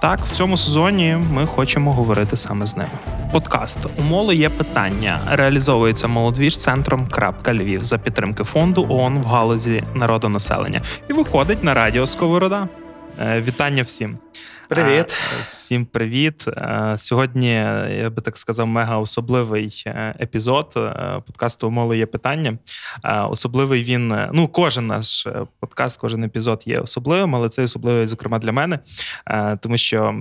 Так, в цьому сезоні ми хочемо говорити саме з ними. Подкаст «Умоли є питання реалізовується молодвіж центром Крапка Львів за підтримки фонду ООН в галузі народонаселення і виходить на радіо Сковорода. Е, Вітання всім. Привіт. Всім привіт. Сьогодні, я би так сказав, мега особливий е, епізод е, подкасту «Умоли є питання. Особливий він, е, ну, кожен наш подкаст, кожен епізод є особливим, але це особливий, зокрема, для мене, тому що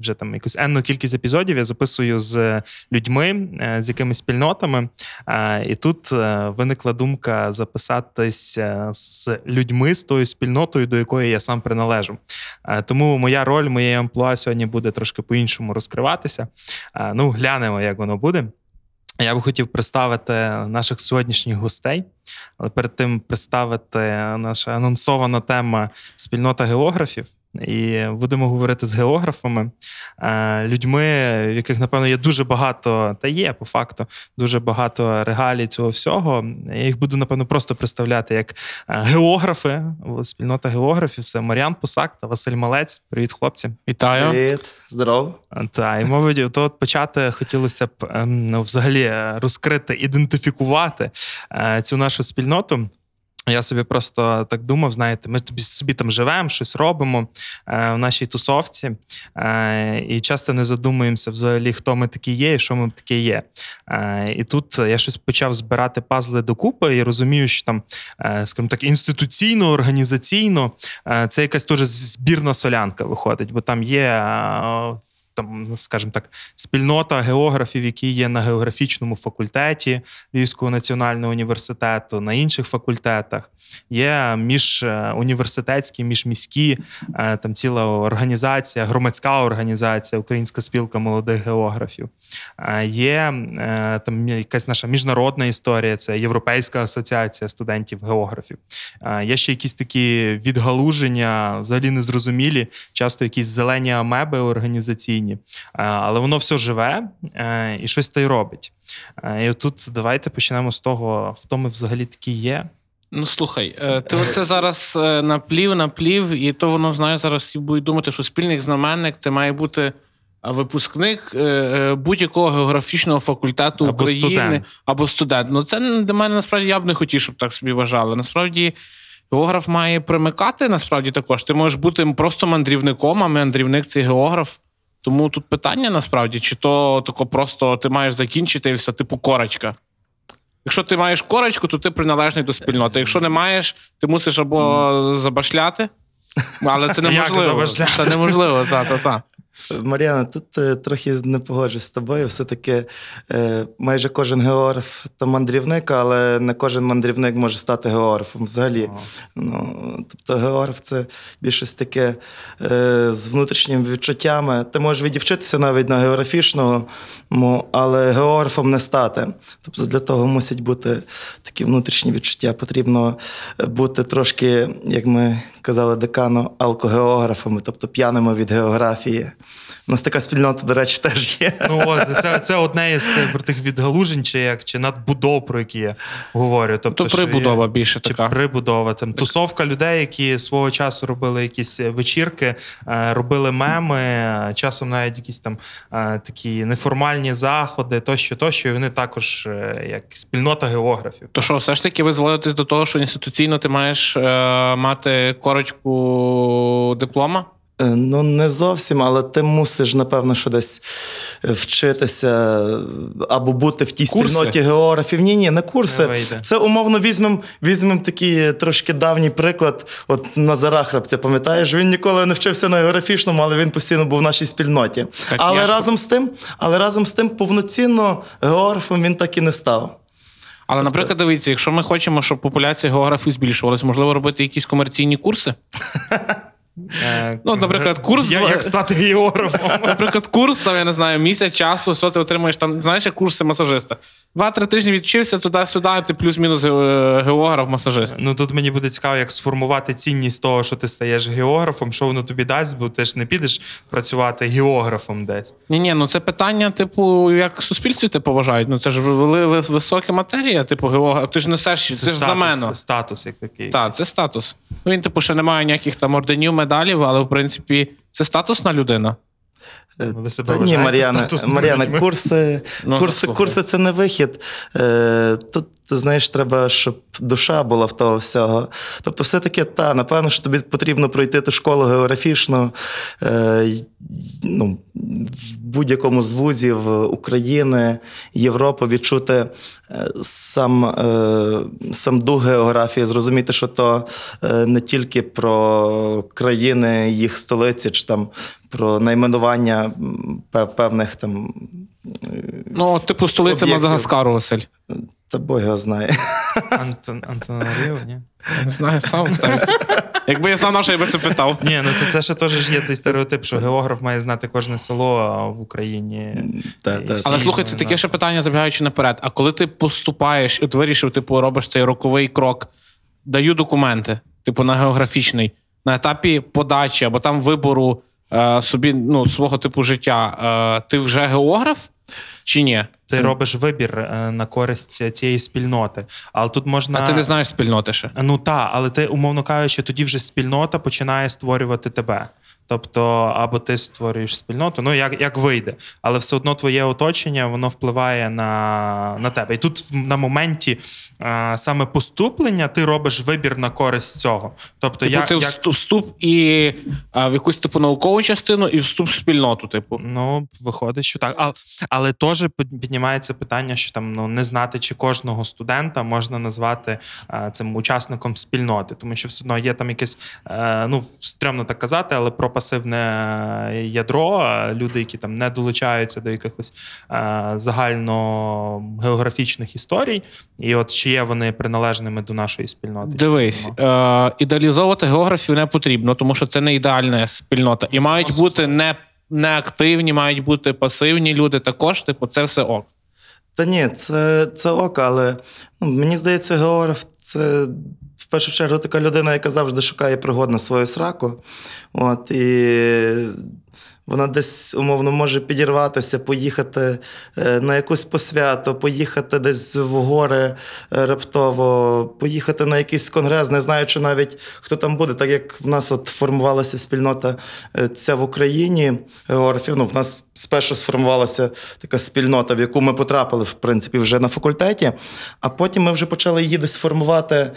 вже там якусь енну кількість епізодів я записую з людьми, з якимись спільнотами. І тут виникла думка записатись е, з людьми, з тою спільнотою, до якої я сам приналежу. Тому моя роль, моє амплуа сьогодні буде трошки по-іншому розкриватися. Е, Ну, глянемо, як воно буде. Я би хотів представити наших сьогоднішніх гостей, але перед тим представити наша анонсована тема спільнота географів. І будемо говорити з географами, е, людьми, в яких, напевно, є дуже багато, та є по факту дуже багато регалій цього всього. Я їх буду, напевно, просто представляти як е, географи. Спільнота географів це Мар'ян Пусак та Василь Малець. Привіт, хлопці. Вітаю. Привіт, здоров. Так, і мовить, то от почати хотілося б ем, ну, взагалі е, розкрити, ідентифікувати е, цю нашу спільноту. Я собі просто так думав, знаєте, ми тобі собі там живемо, щось робимо е, в нашій тусовці, е, і часто не задумуємося взагалі, хто ми такі є і що ми такі є. Е, і тут я щось почав збирати пазли докупи і розумію, що там, е, скажімо так, інституційно, організаційно е, це якась теж збірна солянка виходить, бо там є. Е, там, скажімо так, спільнота географів, які є на географічному факультеті Львівського національного університету, на інших факультетах. Є міжуніверситетські, міжміські, е, там ціла організація, громадська організація, Українська спілка молодих географів. Е, Є е, там якась наша міжнародна історія, це Європейська асоціація студентів-географів. Е, Є ще якісь такі відгалуження, взагалі незрозумілі, часто якісь зелені амеби організаційні, Е, але воно все живе е, і щось та й робить. Е, І тут давайте почнемо з того, хто ми взагалі такі є. Ну слухай, ти оце зараз наплів, наплів, і то воно знає, зараз всі будуть думати, що спільний знаменник це має бути випускник будь-якого географічного факультету Або України студент. або студент. Ну це для мене насправді я б не хотів, щоб так собі вважали. Насправді. Географ має примикати насправді також. Ти можеш бути просто мандрівником, а мандрівник це географ. Тому тут питання насправді, чи то тако просто ти маєш закінчити і все, типу корочка. Якщо ти маєш корочку, то ти приналежний до спільноти. Якщо не маєш, ти мусиш або забашляти, але це неможливо. Це неможливо, та, та, та. Мар'яна, тут е, трохи не погоджуюсь з тобою. Все-таки е, майже кожен географ то мандрівник, але не кожен мандрівник може стати географом взагалі. Ну, тобто географ це більшось таке е, з внутрішніми відчуттями. Ти можеш відівчитися навіть на географічному, але географом не стати. Тобто для того мусять бути такі внутрішні відчуття. Потрібно бути трошки, як ми казали декану, алкогеографами, тобто п'яними від географії. У нас така спільнота, до речі, теж є. Ну, от, це, це одне із тих, тих відгалужень, чи як чи надбудов, про які я говорю. Тобто, То що є- прибудова більше Чи така. прибудова, там тусовка людей, які свого часу робили якісь вечірки, е, робили меми, е, часом навіть якісь там е, такі неформальні заходи, тощо, тощо. І вони також е, як спільнота географів. То що, все ж таки ви зводитесь до того, що інституційно ти маєш е, мати корочку диплома? Е, Ну, не зовсім, але ти мусиш, напевно, що десь е, вчитися е, або бути в тій Курси? спільноті географів. Ні, ні, не курси. Не. Це умовно візьмемо візьмем такий трошки давній приклад. От Назара Храбця, пам'ятаєш, він ніколи не вчився на географічному, але він постійно був в нашій спільноті. Так але я ж- разом з тим, але разом з тим, повноцінно географом він так і не став. Але, наприклад, дивіться, якщо ми хочемо, щоб популяція географів збільшувалась, можливо, робити якісь комерційні курси? Е, Ну, наприклад, курс Я- Як стати географом. Наприклад, курс, там, я не знаю, місяць часу, що ти отримаєш там, знаєш, як курси масажиста. Два-три тижні відчився туди-сюди, ти плюс-мінус географ, масажист. Ну тут мені буде цікаво, як сформувати цінність того, що ти стаєш географом, що воно тобі дасть, бо ти ж не підеш працювати географом десь. Ні, ні, ну це питання, типу, як в суспільстві ти поважають. Ну це ж висока матерія, типу, географ. Ти ж несеш, це, Це ж знамено. статус, статус як такий. Так, це статус. Ну він, типу, ще не має ніяких там орденів, медалів, але в принципі це статусна людина. Е, Ви себе Та ні, Мар'яна, Мар'яна, курси, Ну, курси, курси це не вихід. Е, Тут, ти знаєш, треба, щоб душа була в того всього. Тобто, все-таки, та, напевно, що тобі потрібно пройти ту школу географічну е, ну, в будь-якому з вузів України, Європи, відчути е, сам, е, сам дух географії, зрозуміти, що то е, не тільки про країни, їх столиці, чи там про найменування певних там. Ну, типу, столиця. Мадагаскару, Василь. Та Бог його знає. Антон, Антонаріо, ні? Не знаю, сам. Якби я знав, на що я би це питав. Ні, ну це, це ще теж є цей стереотип, що географ має знати кожне село в Україні. Та, та. всі Але слухайте, таке ще питання, забігаючи наперед. А коли ти поступаєш, от вирішив, типу, робиш цей роковий крок, даю документи, типу, на географічний, на етапі подачі або там вибору е, собі ну, свого типу життя, е, ти вже географ чи ні? Ти робиш вибір е, на користь цієї спільноти. Але тут можна. А ти не знаєш спільноти ще. Ну так, але ти, умовно кажучи, тоді вже спільнота починає створювати тебе. Тобто, або ти створюєш спільноту, ну як, як вийде, але все одно твоє оточення воно впливає на, на тебе. І тут на моменті а, саме поступлення ти робиш вибір на користь цього. Тобто, Типу, я, ти як, вступ, і а, в якусь типу наукову частину, і вступ в спільноту, типу. Ну, виходить, що так. Але, але теж піднімається питання, що там ну не знати, чи кожного студента можна назвати е, цим учасником спільноти, тому що все одно є там якесь, е, ну стрьомно так казати, але про пасивне ядро, люди, які там не долучаються до якихось е, загальногеографічних історій, і от чи є вони приналежними до нашої спільноти? Дивись, е, ідеалізовувати географів не потрібно, тому що це не ідеальна спільнота. І мають бути не, неактивні, мають бути пасивні люди також, типу, це все ок. Та ні, це, це ок, але ну, мені здається, географ це першу чергу така людина, яка завжди шукає пригод на свою сраку. От, і вона десь умовно може підірватися, поїхати е, на якусь посвято, поїхати десь в гори е, раптово, поїхати на якийсь конгрес, не знаючи навіть, хто там буде. Так як в нас от формувалася спільнота е, ця в Україні географів, ну, в нас спершу сформувалася така спільнота, в яку ми потрапили, в принципі, вже на факультеті, а потім ми вже почали її десь формувати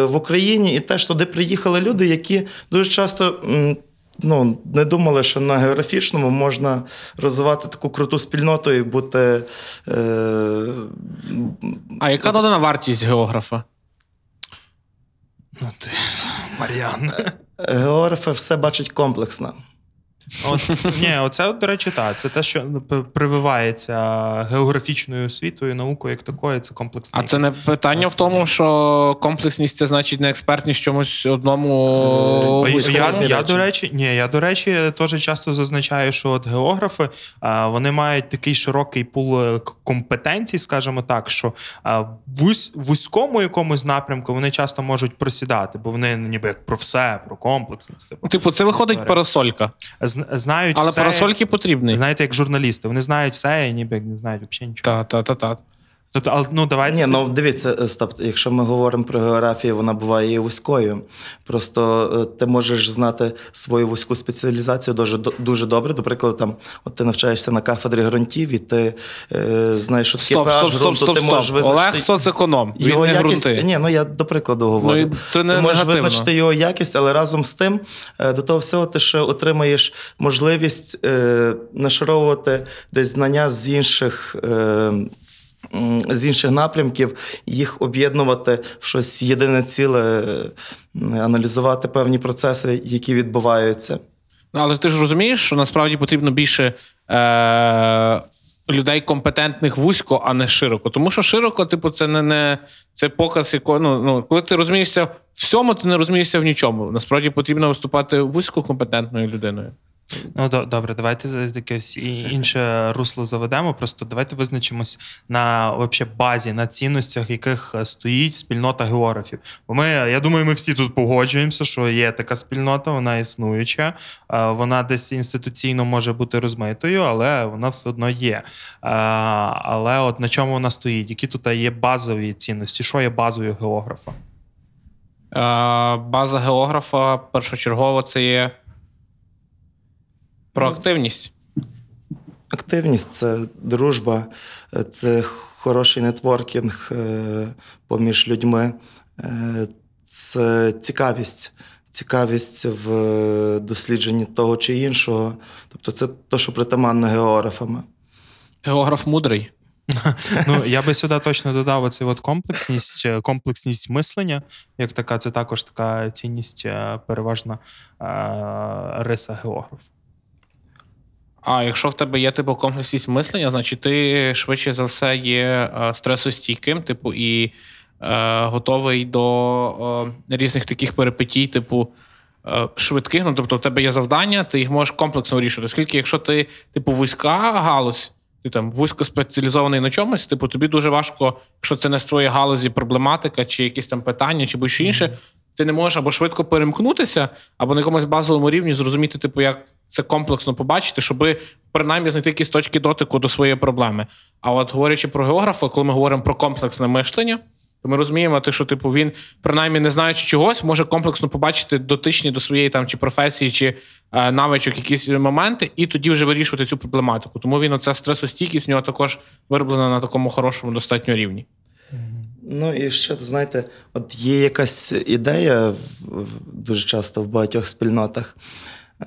в Україні, і теж туди приїхали люди, які дуже часто. Ну, не думали, що на географічному можна розвивати таку круту спільноту і бути. Е, А яка додана вартість географа? Ну, ти, Мар'ян. географи все бачать комплексно. От, ні, оце, от, до речі, так. Це те, що ну, прививається географічною освітою, наукою як такою, це комплексне. А це не питання в тому, що комплексність це значить не експертність в чомусь одному Е. Я, я, до речі, ні, я, до речі, теж часто зазначаю, що от географи вони мають такий широкий пул е, компетенцій, скажімо так, що в вузькому якомусь напрямку вони часто можуть просідати, бо вони ну, ніби як про все, про комплексність. Типу, Типу, це виходить парасолька. Знають Але все, парасольки потрібні. знаєте, як журналісти, вони знають все, і ніби не знають взагалі нічого. Та, та, та, та. Тобто, але, ну, давайте Ні, ну дивіться, е, стоп, якщо ми говоримо про географію, вона буває і вузькою. Просто е, ти можеш знати свою вузьку спеціалізацію дуже дуже добре. До прикладу, там, от ти навчаєшся на кафедрі ґрунтів, і ти е, знаєш, що таке Стоп, стоп, стоп, ти можеш стоп. визначити. Олег соцеконом. Він Його не якість, ґрунти. ні, ну я до прикладу говорю. Ну, це не ти можеш негативно. визначити його якість, але разом з тим, е, до того всього, ти ще отримаєш можливість е, нашаровувати десь знання з інших. Е, з інших напрямків їх об'єднувати в щось єдине ціле, е, аналізувати певні процеси, які відбуваються. Ну, Але ти ж розумієш, що насправді потрібно більше е- людей компетентних вузько, а не широко. Тому що широко, типу, це не, не це показ, якого ну, ну, коли ти розумієшся всьому, ти не розумієшся в нічому. Насправді потрібно виступати вузько компетентною людиною. Ну, добре, давайте якесь інше русло заведемо. Просто давайте визначимось на вообще базі, на цінностях, яких е, стоїть спільнота географів. Бо ми, я думаю, ми всі тут погоджуємося, що є така спільнота, вона існуюча, е, вона десь інституційно може бути розмитою, але вона все одно є. Е, Але от на чому вона стоїть? Які тут є базові цінності? Що є базовою географа? Е, База географа першочергово це є проактивність. Активність Активність це дружба, е, це хороший нетворкінг е, поміж людьми, е, це цікавість. Цікавість в дослідженні того чи іншого. Тобто, це те, що притаманно географами. Географ мудрий. Ну, я би сюди точно додав оцю от комплексність, е, комплексність мислення, як така, це також така цінність, е, переважна е, риса географ. А якщо в тебе є типу комплексність мислення, значить ти швидше за все є е, стресостійким, типу, і е, готовий до е, різних таких перипетій, типу. е, Швидких, ну тобто, в тебе є завдання, ти їх можеш комплексно вирішувати. Оскільки, якщо ти, типу, вузька галузь, ти там вузько спеціалізований на чомусь, типу, тобі дуже важко, якщо це не з твоєї галузі проблематика, чи якісь там питання, чи будь-що інше, ти не можеш або швидко перемкнутися, або на якомусь базовому рівні зрозуміти, типу, як це комплексно побачити, щоб принаймні знайти якісь точки дотику до своєї проблеми. А от говорячи про географа, коли ми говоримо про комплексне мишлення, то ми розуміємо, що типу він, принаймні не знаючи чогось, може комплексно побачити дотичні до своєї там чи професії, чи е, навичок якісь моменти, і тоді вже вирішувати цю проблематику. Тому він оця стресостійкість в нього також вироблена на такому хорошому достатньо рівні. Ну і ще, знаєте, от є якась ідея дуже часто в багатьох спільнотах.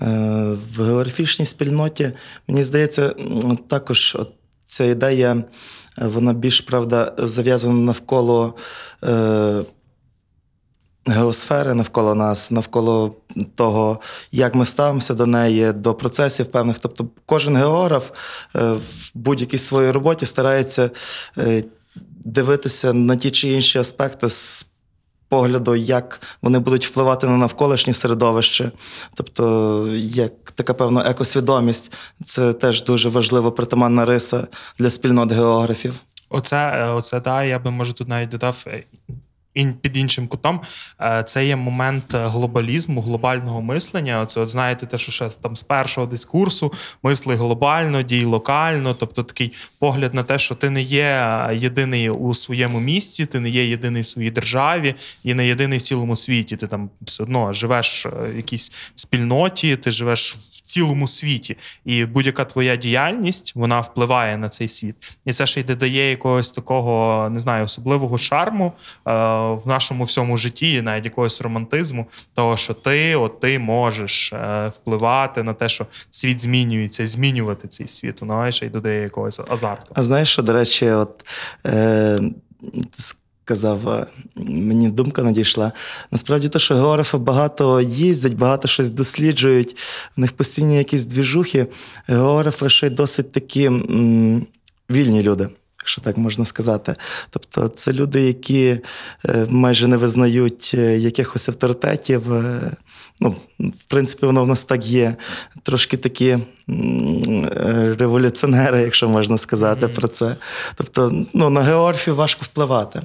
Е, В географічній спільноті, мені здається, також от ця ідея, е, вона більш правда зав'язана навколо е, геосфери, навколо нас, навколо того, як ми ставимося до неї, до процесів певних. Тобто, кожен географ е, в будь-якій своїй роботі старається. Дивитися на ті чи інші аспекти з погляду, як вони будуть впливати на навколишнє середовище. Тобто, як така певна екосвідомість, це теж дуже важлива притаманна риса для спільнот географів. Оце, е, оце да, я би може тут навіть додав е, під іншим кутом. Е, Це є момент е, глобалізму, глобального мислення. Оце, от знаєте, те, що ще там з першого дискурсу мисли глобально, дій локально. Тобто такий погляд на те, що ти не є е, єдиний у своєму місці, ти не є єдиний в своїй державі і не єдиний в цілому світі. Ти там все одно живеш в якійсь спільноті, ти живеш в цілому світі. І будь-яка твоя діяльність вона впливає на цей світ. І це ще й додає якогось такого, не знаю, особливого шарму е, в нашому всьому житті, навіть якогось романтизму, того, що ти, от ти можеш е, впливати на те, що світ змінюється, змінювати цей світ. Воно ще й додає якогось азарту. А знаєш, що, до речі, от е, ти сказав, е, мені думка надійшла. Насправді, те, що географи багато їздять, багато щось досліджують, в них постійні якісь двіжухи. Географи ще й досить такі м, вільні люди. Якщо так можна сказати. Тобто це люди, які е, майже не визнають е, якихось авторитетів. Ну, в принципі, воно в нас так є. Трошки такі революціонери, якщо можна сказати про це. Тобто, ну, на географів важко впливати.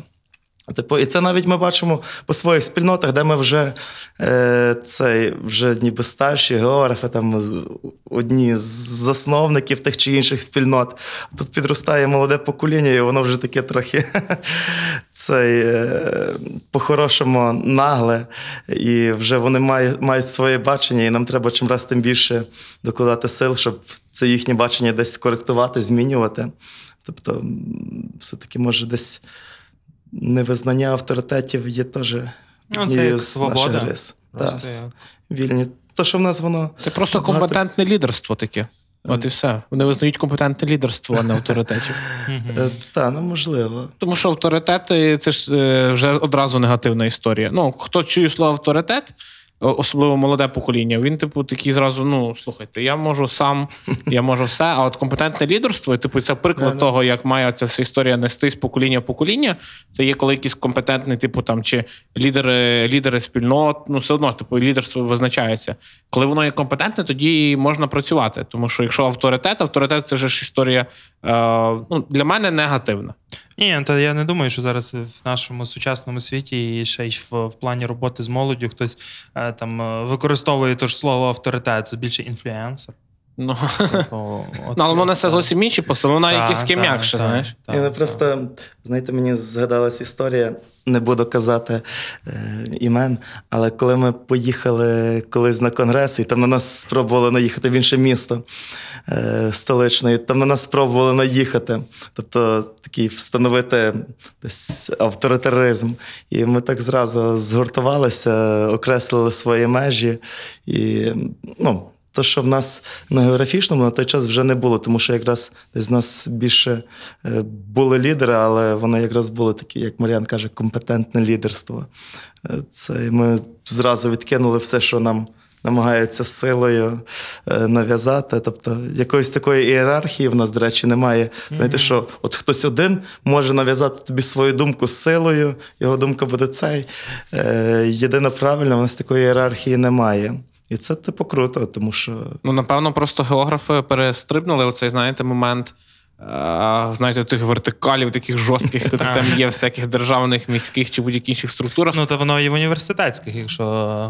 Типу, і це навіть ми бачимо по своїх спільнотах, де ми вже е, цей, вже ніби старші географи, там одні з засновників тих чи інших спільнот. Тут підростає молоде покоління, і воно вже таке трохи цей, е, по-хорошому нагле. І вже вони мають, мають своє бачення, і нам треба чим раз тим більше докладати сил, щоб це їхнє бачення десь коректувати, змінювати. Тобто, все-таки може десь невизнання авторитетів є теж. Ну, це як свобода. рис. Просто Та, як- вільні. То, що в нас воно. Це просто багато- компетентне лідерство таке. От і все. Вони визнають компетентне лідерство, а не авторитетів. Е, Та, ну можливо. Тому що авторитети це ж е, вже одразу негативна історія. Ну, хто чує слово авторитет, особливо молоде покоління, він, типу, такий зразу: ну, слухайте, я можу сам, я можу все. А от компетентне лідерство, типу, це приклад того, як має ця вся історія нести з покоління в покоління. Це є коли якийсь компетентний, типу, там, чи лідери, лідери спільнот, ну, все одно, типу, лідерство визначається. Коли воно є компетентне, тоді можна працювати. Тому що якщо авторитет, авторитет це ж історія е, ну, для мене негативна. Ні, то я не думаю, що зараз в нашому сучасному світі і ще й в, в плані роботи з молоддю хтось е, там е, використовує те ж слово авторитет, це більше інфлюенсер. Ну, Типу, от- ну але воно несе зовсім інші посили, вона Та, якісь та, м'якше, та, знаєш. та, І не та. просто, знаєте, мені згадалась історія, не буду казати е, імен, але коли ми поїхали колись на конгрес, і там на нас спробували наїхати в інше місто е, столичне, і там на нас спробували наїхати. Тобто такий встановити десь авторитаризм. І ми так зразу згуртувалися, окреслили свої межі. І, ну, то, що в нас на географічному на той час вже не було, тому що якраз в нас більше е, були лідери, але вони якраз були такі, як Мар'ян каже, компетентне лідерство. Е, Це ми зразу відкинули все, що нам намагаються силою е, нав'язати. Тобто якоїсь такої ієрархії в нас, до речі, немає. Знаєте, що от хтось один може нав'язати тобі свою думку з силою, його думка буде цей. Е, Єдине правильно, в нас такої ієрархії немає. І це типу круто, тому що Ну, напевно, просто географи перестрибнули оцей, знаєте, момент. Знаєте, тих вертикалів, таких жорстких, які там є в всяких державних, міських чи будь-яких інших структурах. Ну, то воно і в університетських, якщо.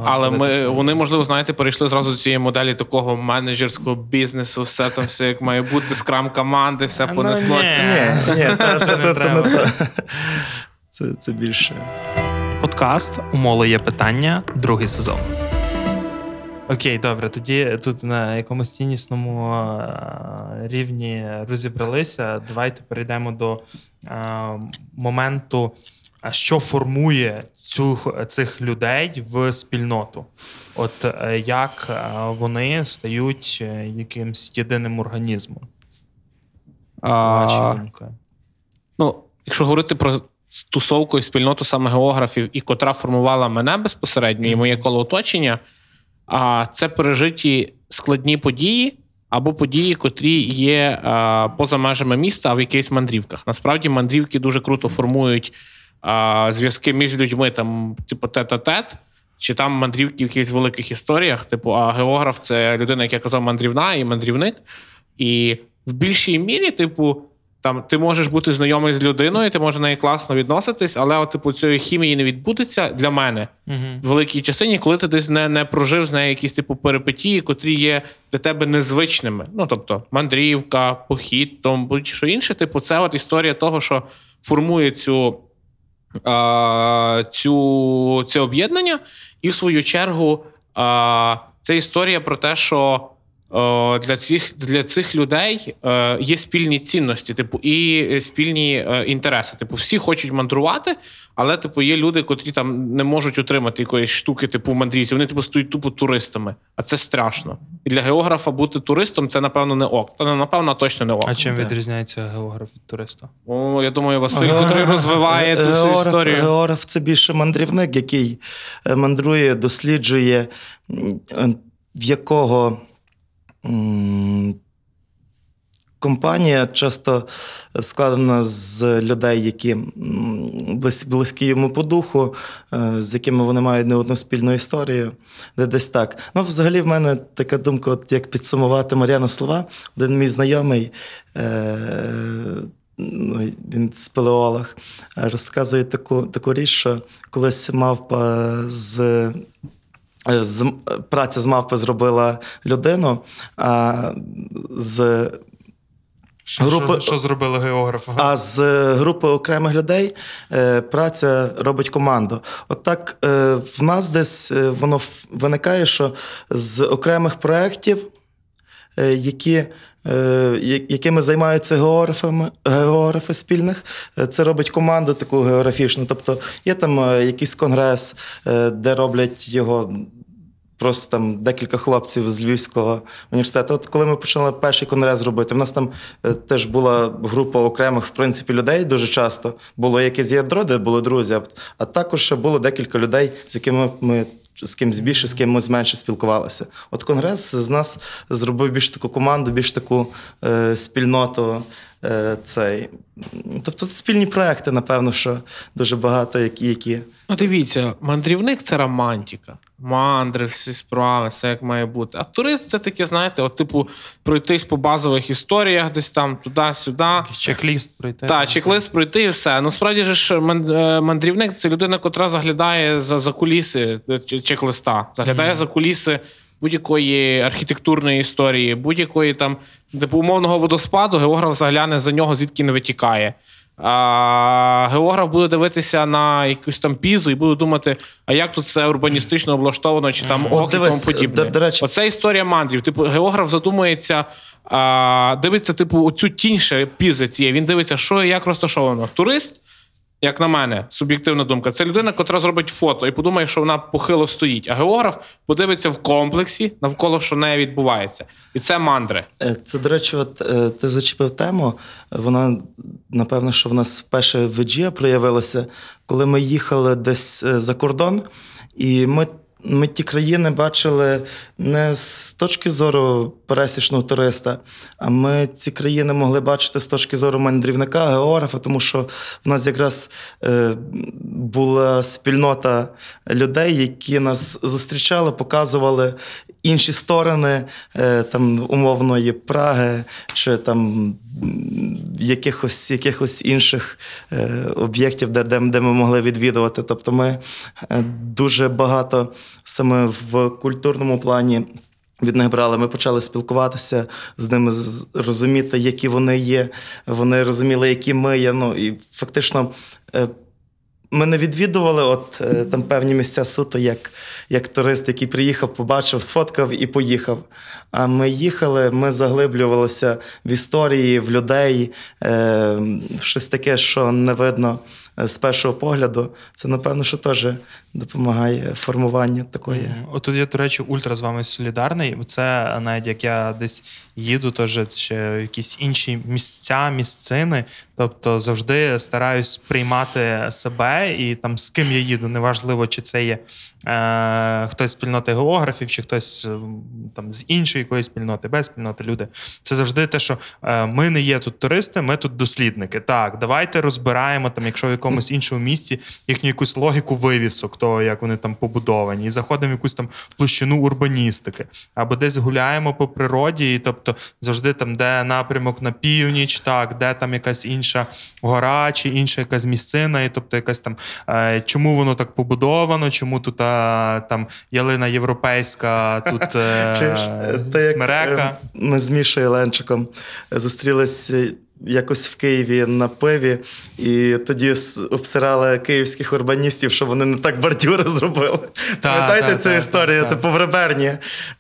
Але ми, вони, можливо, знаєте, перейшли зразу до цієї моделі такого менеджерського бізнесу, все там все як має бути, скрам команди, все Ну, понеслося. ні. ні. Це, це більше. Подкаст У Моло є питання, другий сезон. Окей, добре. Тоді тут на якомусь ціннісному е, рівні розібралися. Давайте перейдемо до е, моменту, що формує цю, цих людей в спільноту. От е, як вони стають якимсь єдиним організмом. А, ну, якщо говорити про тусовку і спільноту саме географів, і котра формувала мене безпосередньо, і моє коло оточення, а це пережиті складні події. Або події, котрі є а, поза межами міста, а в якихось мандрівках. Насправді мандрівки дуже круто формують а, зв'язки між людьми, там, типу, тет-а-тет, чи там мандрівки в якихось великих історіях. Типу, а географ це людина, як я казав, мандрівна і мандрівник. І в більшій мірі, типу, там ти можеш бути знайомий з людиною, ти можеш до неї класно відноситись, але от, типу, цієї хімії не відбудеться для мене в великій частині, коли ти десь не, не прожив з нею якісь типу перипетії, котрі є для тебе незвичними. Ну тобто мандрівка, похід, там будь-що інше. Типу, це от історія того, що формує цю. а, Цю, це об'єднання, і в свою чергу а, це історія про те, що для цих, для цих людей е, є спільні цінності, типу, і спільні е, інтереси. Типу, всі хочуть мандрувати, але типу, є люди, котрі там не можуть утримати якоїсь штуки, типу мандрівців. Вони типу стають тупо туристами. А це страшно. І для географа бути туристом це, напевно, не ок. Та напевно, точно не ок. А чим відрізняється географ від туриста? О, я думаю, Василь, котрий розвиває цю всю історію. Географ це більше мандрівник, який е, мандрує, досліджує, е, в якого компанія часто складена з людей, які близькі йому по духу, е, з якими вони мають не одну спільну історію, де десь так. Ну, взагалі, в мене така думка, от як підсумувати Мар'яна слова. Один мій знайомий. Е- ну, він спелеолог, розказує таку, таку річ, що колись мавпа з. Е, З, праця з мавпи зробила людину, а з Групи- що, що зробили географи? а з е, групи окремих людей е, праця робить команду. От так е, в нас десь е, воно виникає, що з окремих проєктів, е, які, е, якими займаються географами, географи спільних, е, це робить команду таку географічну. Тобто є там е, якийсь конгрес, е, де роблять його. Просто там декілька хлопців з Львівського університету. От коли ми почали перший конгрес робити, в нас там е, теж була група окремих в принципі людей дуже часто. Було якесь ядро, де були друзі, а також ще було декілька людей, з якими ми з кимось більше, з кимось менше спілкувалися. От конгрес з нас зробив більш таку команду, більш таку е, спільноту. Е, цей. Тобто спільні проекти, напевно, що дуже багато, які. які. Ну, дивіться, мандрівник це романтика. Мандри, всі справи, все як має бути. А турист це таке, знаєте, от, типу, пройтись по базових історіях, десь там туди-сюди. Чек-ліст пройти. Так, чек-лист пройти і все. Ну, справді ж е, мандрівник це людина, котра заглядає за, за куліси е, чек-листа, заглядає за куліси будь-якої архітектурної історії, будь-якої там типу, умовного водоспаду, географ загляне за нього, звідки не витікає. А географ буде дивитися на якусь там пізу і буде думати, а як тут все урбаністично облаштовано, чи там ок і тому подібне. до- до речі- Оце історія мандрів. Типу, географ задумується, а, дивиться, типу, оцю тінь ще пізи цієї. Він дивиться, що і як розташовано. Турист, як на мене, суб'єктивна думка, це людина, котра зробить фото і подумає, що вона похило стоїть. А географ подивиться в комплексі навколо, що не відбувається. І це мандри. Е, Це, до речі, от е, ти зачепив тему. Вона, напевно, що в нас вперше в Еджія проявилася, коли ми їхали десь е, за кордон, і ми. Ми ті країни бачили не з точки зору пересічного туриста, а ми ці країни могли бачити з точки зору мандрівника, географа, тому що в нас якраз е, була спільнота людей, які нас зустрічали, показували інші сторони е, там умовної Праги чи там якихось, якихось інших е, об'єктів, де, де, де ми могли відвідувати. Тобто ми е, дуже багато саме в культурному плані. Від них брали, ми почали спілкуватися з ними, розуміти, які вони є. Вони розуміли, які ми є. Ну і фактично ми не відвідували от е, там певні місця суто, як, як турист, який приїхав, побачив, сфоткав і поїхав. А ми їхали, ми заглиблювалися в історії, в людей, е, щось таке, що не видно е, з першого погляду. Це, напевно, що теж допомагає формуванню такої. От я, до речі, ультра з вами солідарний. Це навіть як я десь їду, теж ще в якісь інші місця, місцини. Тобто завжди стараюсь приймати себе і там з ким я їду. Неважливо, чи це є е, хтось з спільноти географів, чи хтось е, там з іншої якоїсь спільноти, без спільноти люди. Це завжди те, що е, ми не є тут туристи, ми тут дослідники. Так, давайте розбираємо там, якщо в якомусь іншому місці їхню якусь логіку вивісок, того, як вони там побудовані, і заходимо в якусь там площину урбаністики, або десь гуляємо по природі, і тобто завжди там, де напрямок на північ, так, де там якась інша гора чи інша якась місцина, і тобто якась там е, чому воно так побудовано, чому тут а, там ялина європейська, тут е, е, смерека. е, Ми з Мішою Ленчиком зустрілися якось в Києві на пиві, і тоді обсирали київських урбаністів, що вони не так бордюри зробили. Пам'ятаєте та, цю та, історію? та, та. Типу в Реберні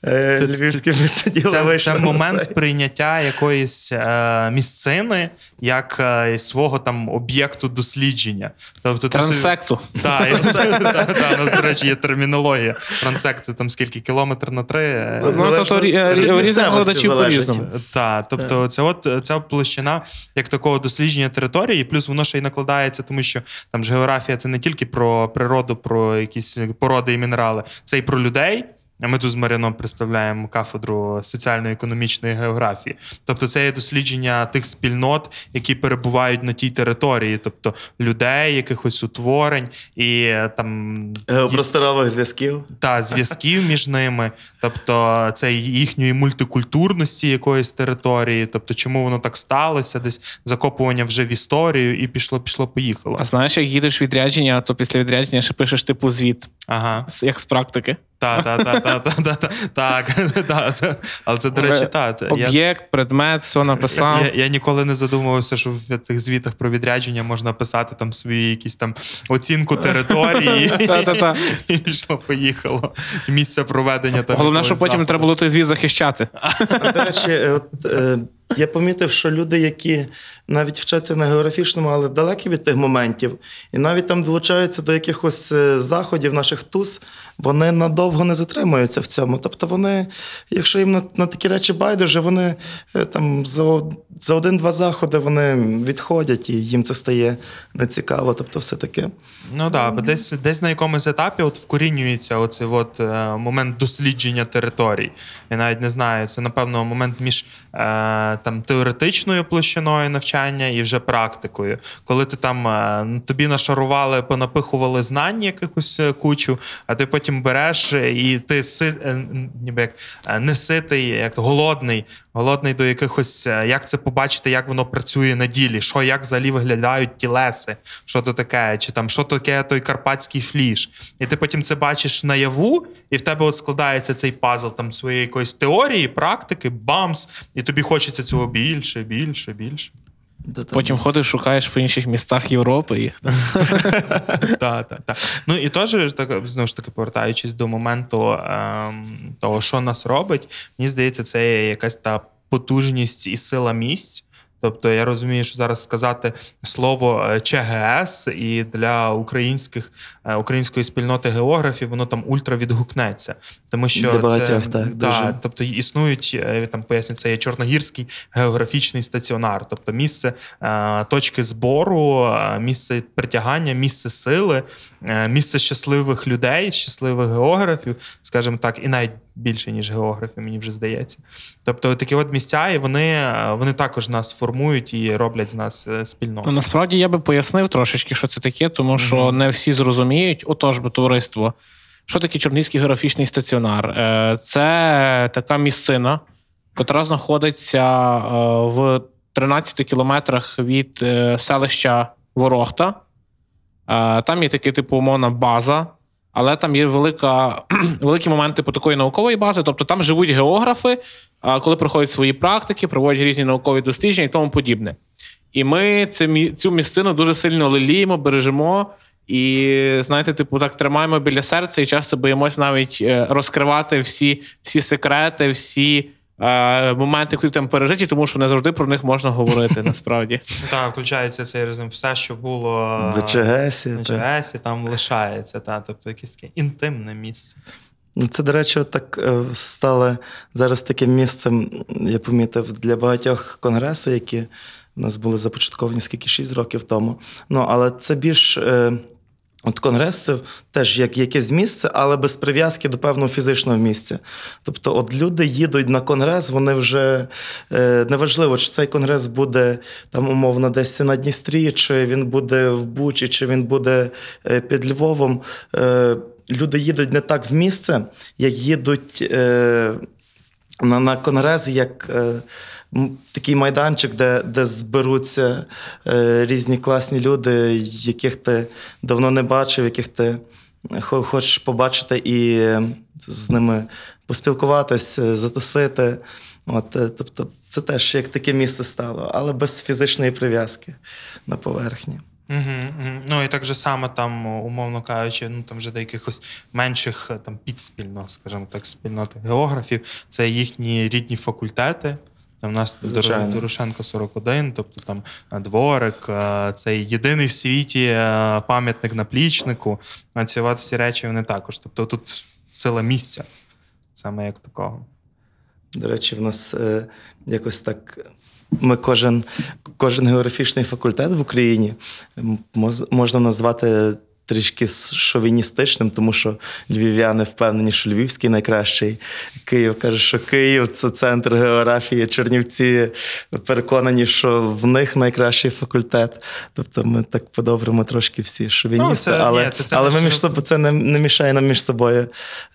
е, львівські сиділи, Це, вийшли це момент цей. сприйняття якоїсь е, місцини як е, свого там об'єкту дослідження. Тобто Трансекту. Так, у нас, до речі, є термінологія. Трансект це там скільки кілометр на три. е, Ну, Залежно то, то, рі- від рі- різних глядачів по-різному. Так, тобто це от ця площина як такого дослідження території, плюс воно ще й накладається, тому що там ж географія це не тільки про природу, про якісь породи і мінерали, це і про людей. А ми тут з Маріном представляємо кафедру соціально-економічної географії. Тобто, це є дослідження тих спільнот, які перебувають на тій території, тобто людей, якихось утворень і е, там Геопросторових зв'язків. та зв'язків між ними, тобто це їхньої мультикультурності якоїсь території, тобто чому воно так сталося, десь закопування вже в історію, і пішло, пішло, поїхало. А знаєш, як їдеш відрядження, то після відрядження ще пишеш типу звіт, Ага, як з практики. та, та, та, та, так, але це, до речі, так. Об'єкт, предмет, все написав. я, ніколи не задумувався, що в цих звітах про відрядження можна писати там свої якісь там оцінку території, і пішло, поїхало. Місце проведення Головне, що потім треба було той звіт захищати. До речі, от, е, я помітив, що люди, які навіть вчаться на географічному, але далекі від тих моментів, і навіть там долучаються до якихось е, заходів наших туз, вони надовго не затримуються в цьому. Тобто вони, якщо їм на, на такі речі байдуже, вони е, там за, за один-два заходи вони відходять і їм це стає нецікаво. Тобто, все таке. Ну так, да, десь, десь на якомусь етапі от вкорінюється оцей от, е, момент дослідження територій. Я навіть не знаю, це, напевно, момент між е, там, теоретичною площиною навчання і вже практикою. Коли ти там е, тобі нашарували, понапихували знань якихось е, кучу, а ти потім береш е, і ти си, ніби як не ситий, як голодний, голодний до якихось, як це побачити, як воно працює на ділі, що як взагалі виглядають тілеси, що то таке, чи там що таке той карпатський фліш. І ти потім це бачиш наяву, і в тебе от складається цей пазл там своєї якоїсь теорії, практики, бамс, і тобі хочеться цього більше, більше, більше. Потім ходиш, шукаєш в інших містах Європи їх. Так, так, так. Ну і теж так, знову ж таки, повертаючись до моменту ем, того, що нас робить, мені здається, це є якась та потужність і сила місць. Тобто я розумію, що зараз сказати слово е, ЧГС і для українських е, української спільноти географів воно там ультра відгукнеться. Тому що Для багатьох, це, так, дуже. тобто існують е, там поясню, це є Чорногірський географічний стаціонар, тобто місце точки збору, місце притягання, місце сили, місце щасливих людей, щасливих географів, скажімо так, і навіть більше ніж географів, мені вже здається. Тобто такі от місця, і вони, вони також нас формують і роблять з нас е, спільноту. Ну, насправді я би пояснив трошечки, що це таке, тому що не всі зрозуміють, отож би товариство. Що таке Чорнігський географічний стаціонар? Е, Це така місцина, яка знаходиться е, в 13 кілометрах від селища Ворохта. Там є така, типу, умовна база, але там є велика, великі моменти по такої наукової бази. Тобто там живуть географи, коли проходять свої практики, проводять різні наукові дослідження і тому подібне. І ми цю місцину дуже сильно леліємо, бережемо. І знаєте, типу, так тримаємо біля серця і часто боїмось навіть е, розкривати всі, всі секрети, всі моменти, які там пережиті, тому що не завжди про них можна говорити насправді. Так, включається цей розум, все, що було В ЧГСі. на так. ЧГС, там лишається, та, тобто якесь таке інтимне місце. Ну, Це, до речі, так е, стало зараз таким місцем, я помітив, для багатьох конгресів, які в нас були започатковані скільки 6 років тому. Ну, але це більш. От конгрес це теж як якесь місце, але без прив'язки до певного фізичного місця. Тобто, от люди їдуть на конгрес, вони вже е, неважливо, чи цей конгрес буде там умовно десь на Дністрі, чи він буде в Бучі, чи він буде е, під Львовом. Е, люди їдуть не так в місце, як їдуть е, на, на конгрес, як е, такий майданчик, де, де зберуться е, різні класні люди, яких ти давно не бачив, яких ти хочеш побачити і е, з ними поспілкуватись, е, затусити. От, е, тобто, це теж як таке місце стало, але без фізичної прив'язки на поверхні. Угу, угу. Ну і так же само там, умовно кажучи, ну там вже до якихось менших е, там підспільно, скажімо так, спільнот географів, це їхні рідні факультети. Там у нас Звичайно. Доро- Дорошенко 41, тобто там е, дворик, е, це єдиний в світі е, пам'ятник наплічнику. А ці всі речі вони також. Тобто тут сила місця, саме як такого. До речі, в нас е, якось так. Ми кожен, кожен географічний факультет в Україні можна назвати трішки шовіністичним, тому що львів'яни впевнені, що Львівський найкращий. Київ каже, що Київ це центр географії. Чернівці переконані, що в них найкращий факультет. Тобто ми так по-доброму трошки всі шовіністи. Ну, це- але ні, це- це але ми між собою це не, не мішає нам між собою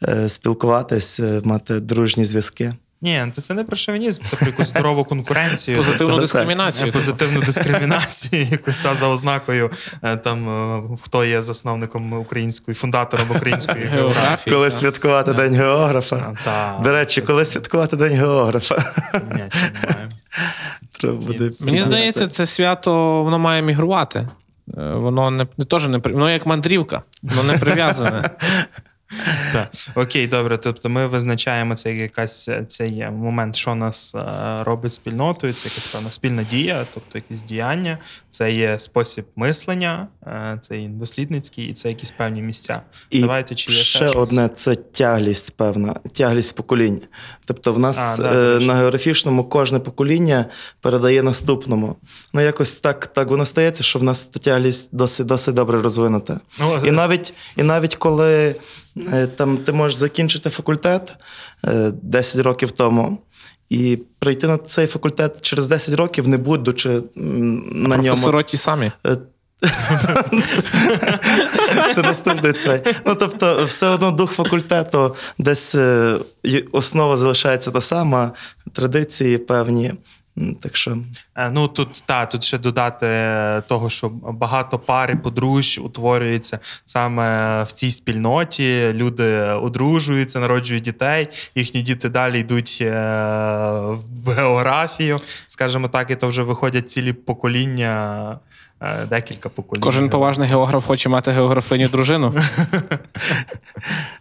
е, спілкуватись, е, мати дружні зв'язки. Ні, це не про шовінізм, це про якусь здорову конкуренцію. Позитивну дискримінацію. Позитивну дискримінацію, якусь та за ознакою, е, там е, хто є засновником української, фундатором української географії. Коли святкувати День географа. До речі, коли святкувати День географа. Мені здається, це свято воно має мігрувати. Е, Воно не, не теж не воно як мандрівка, воно не прив'язане. Так. Окей, добре. Тобто ми визначаємо це як якась цей момент, що нас е, робить спільнотою. Це якась певна спільна дія, тобто якісь діяння, це є спосіб мислення, е, це є дослідницький, і це якісь певні місця. І Давайте чи є ще одне це тяглість, певна, тяглість покоління. Тобто, в нас А, да, е, на географічному кожне покоління передає наступному. Ну, якось так, так воно стається, що в нас тяглість досить, досить добре розвинута. Ну, І навіть, і навіть коли е, там, ти можеш закінчити факультет е, 10 років тому. І прийти на цей факультет через 10 років, не будучи на ньому Професори ті самі. Е, Це наступний цей. Ну, тобто, все одно дух факультету, десь е, основа залишається та сама, традиції певні. Так що Е, Ну тут та тут ще додати е, того, що багато пари подружжя утворюється саме в цій спільноті. Люди одружуються, народжують дітей. Їхні діти далі йдуть е, в географію, скажімо так, і то вже виходять цілі покоління, декілька поколінь. Кожен поважний географ хоче мати географиню дружину.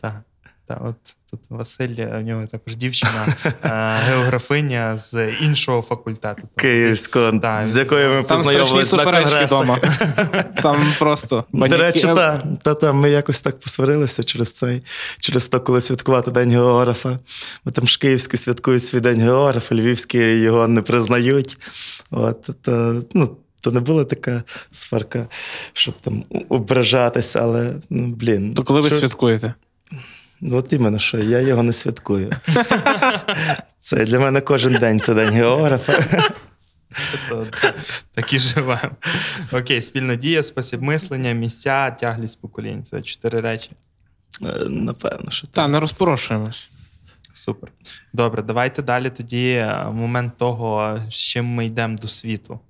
Так. Та, от тут Василь, е, в нього також дівчина, е, географиня з іншого факультету. Київського, Так, з якою ми Там познайомилися на конгресах. вдома. Там просто. До речі, та, та, та, ми якось так посварилися через цей, через то, коли святкувати День географа. Бо там ж київські святкують свій день географа, львівські його не признають. От, то, ну, то не була така сварка, щоб там ображатися, але ну, блін. То коли ви що- святкуєте? Ну, От іменно, що я його не святкую. Це для мене кожен день це день географа. Так і живемо. Окей, спільна дія, спосіб мислення, місця, тяглість поколінь. Це чотири речі. Е, Напевно, що так. Та, не розпорошуємось. Супер. Добре, давайте далі тоді е, момент того, з чим ми йдемо до світу.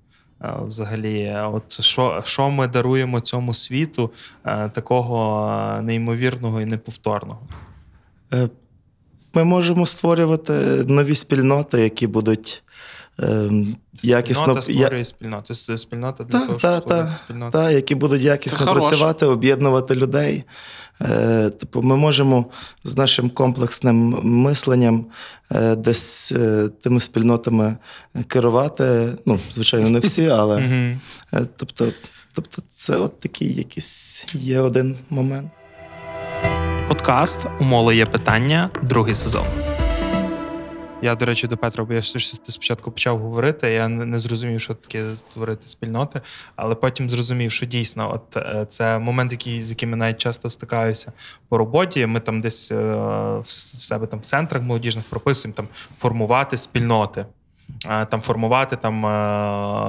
Е, Взагалі, от що, що ми даруємо цьому світу е, такого неймовірного і неповторного? Е, Ми можемо створювати нові спільноти, які будуть якісно Спільнота я- створює спільноту. Спільнота для Та, того, та, щоб створити та, спільноту. та, які будуть якісно Це працювати, об'єднувати людей. Е, Типу, ми можемо з нашим комплексним мисленням е, десь е, тими спільнотами керувати. Ну, звичайно, не всі, але тобто, тобто, це от такий якийсь є один момент. Подкаст У Моло є питання, другий сезон. Я, до речі, до Петра, бо я все ж спочатку почав говорити. Я не, зрозумів, що таке створити спільноти, але потім зрозумів, що дійсно, от е, це момент, який, з яким я навіть часто стикаюся по роботі. Ми там десь е, в себе там в центрах молодіжних прописуємо там формувати спільноти. Е, Там формувати там е,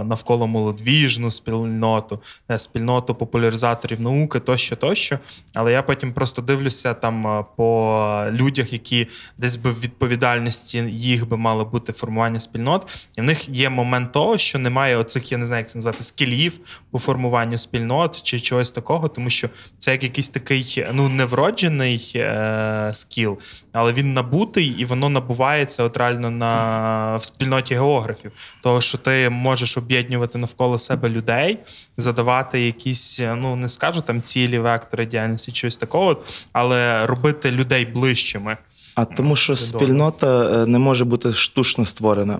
навколо молодвіжну спільноту, е, спільноту популяризаторів науки тощо, тощо. Але я потім просто дивлюся там по людях, які десь би в відповідальності їх би мало бути формування спільнот, і в них є момент того, що немає оцих, я не знаю, як це назвати, скілів по формуванню спільнот чи чогось такого, тому що це як якийсь такий ну невроджений е- скіл, але він набутий і воно набувається от реально на в спільноті географів. Того, що ти можеш об'єднувати навколо себе людей, задавати якісь, е, ну не скажу там цілі, вектори діяльності, щось такого, але робити людей ближчими. А тому, що спільнота е, не може бути штучно створена.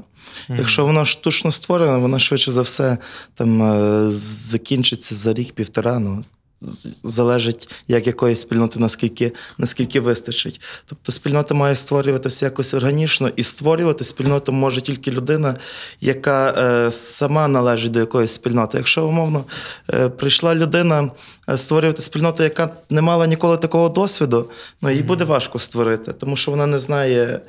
Якщо вона штучно створена, вона швидше за все там е, закінчиться за рік-півтора. Ну, залежить, як якої спільноти, наскільки, наскільки вистачить. Тобто спільнота має створюватися якось органічно, і створювати спільноту може тільки людина, яка е, сама належить до якоїсь спільноти. Якщо умовно е, прийшла людина створювати спільноту, яка не мала ніколи такого досвіду, ну їй буде важко створити, тому що вона не знає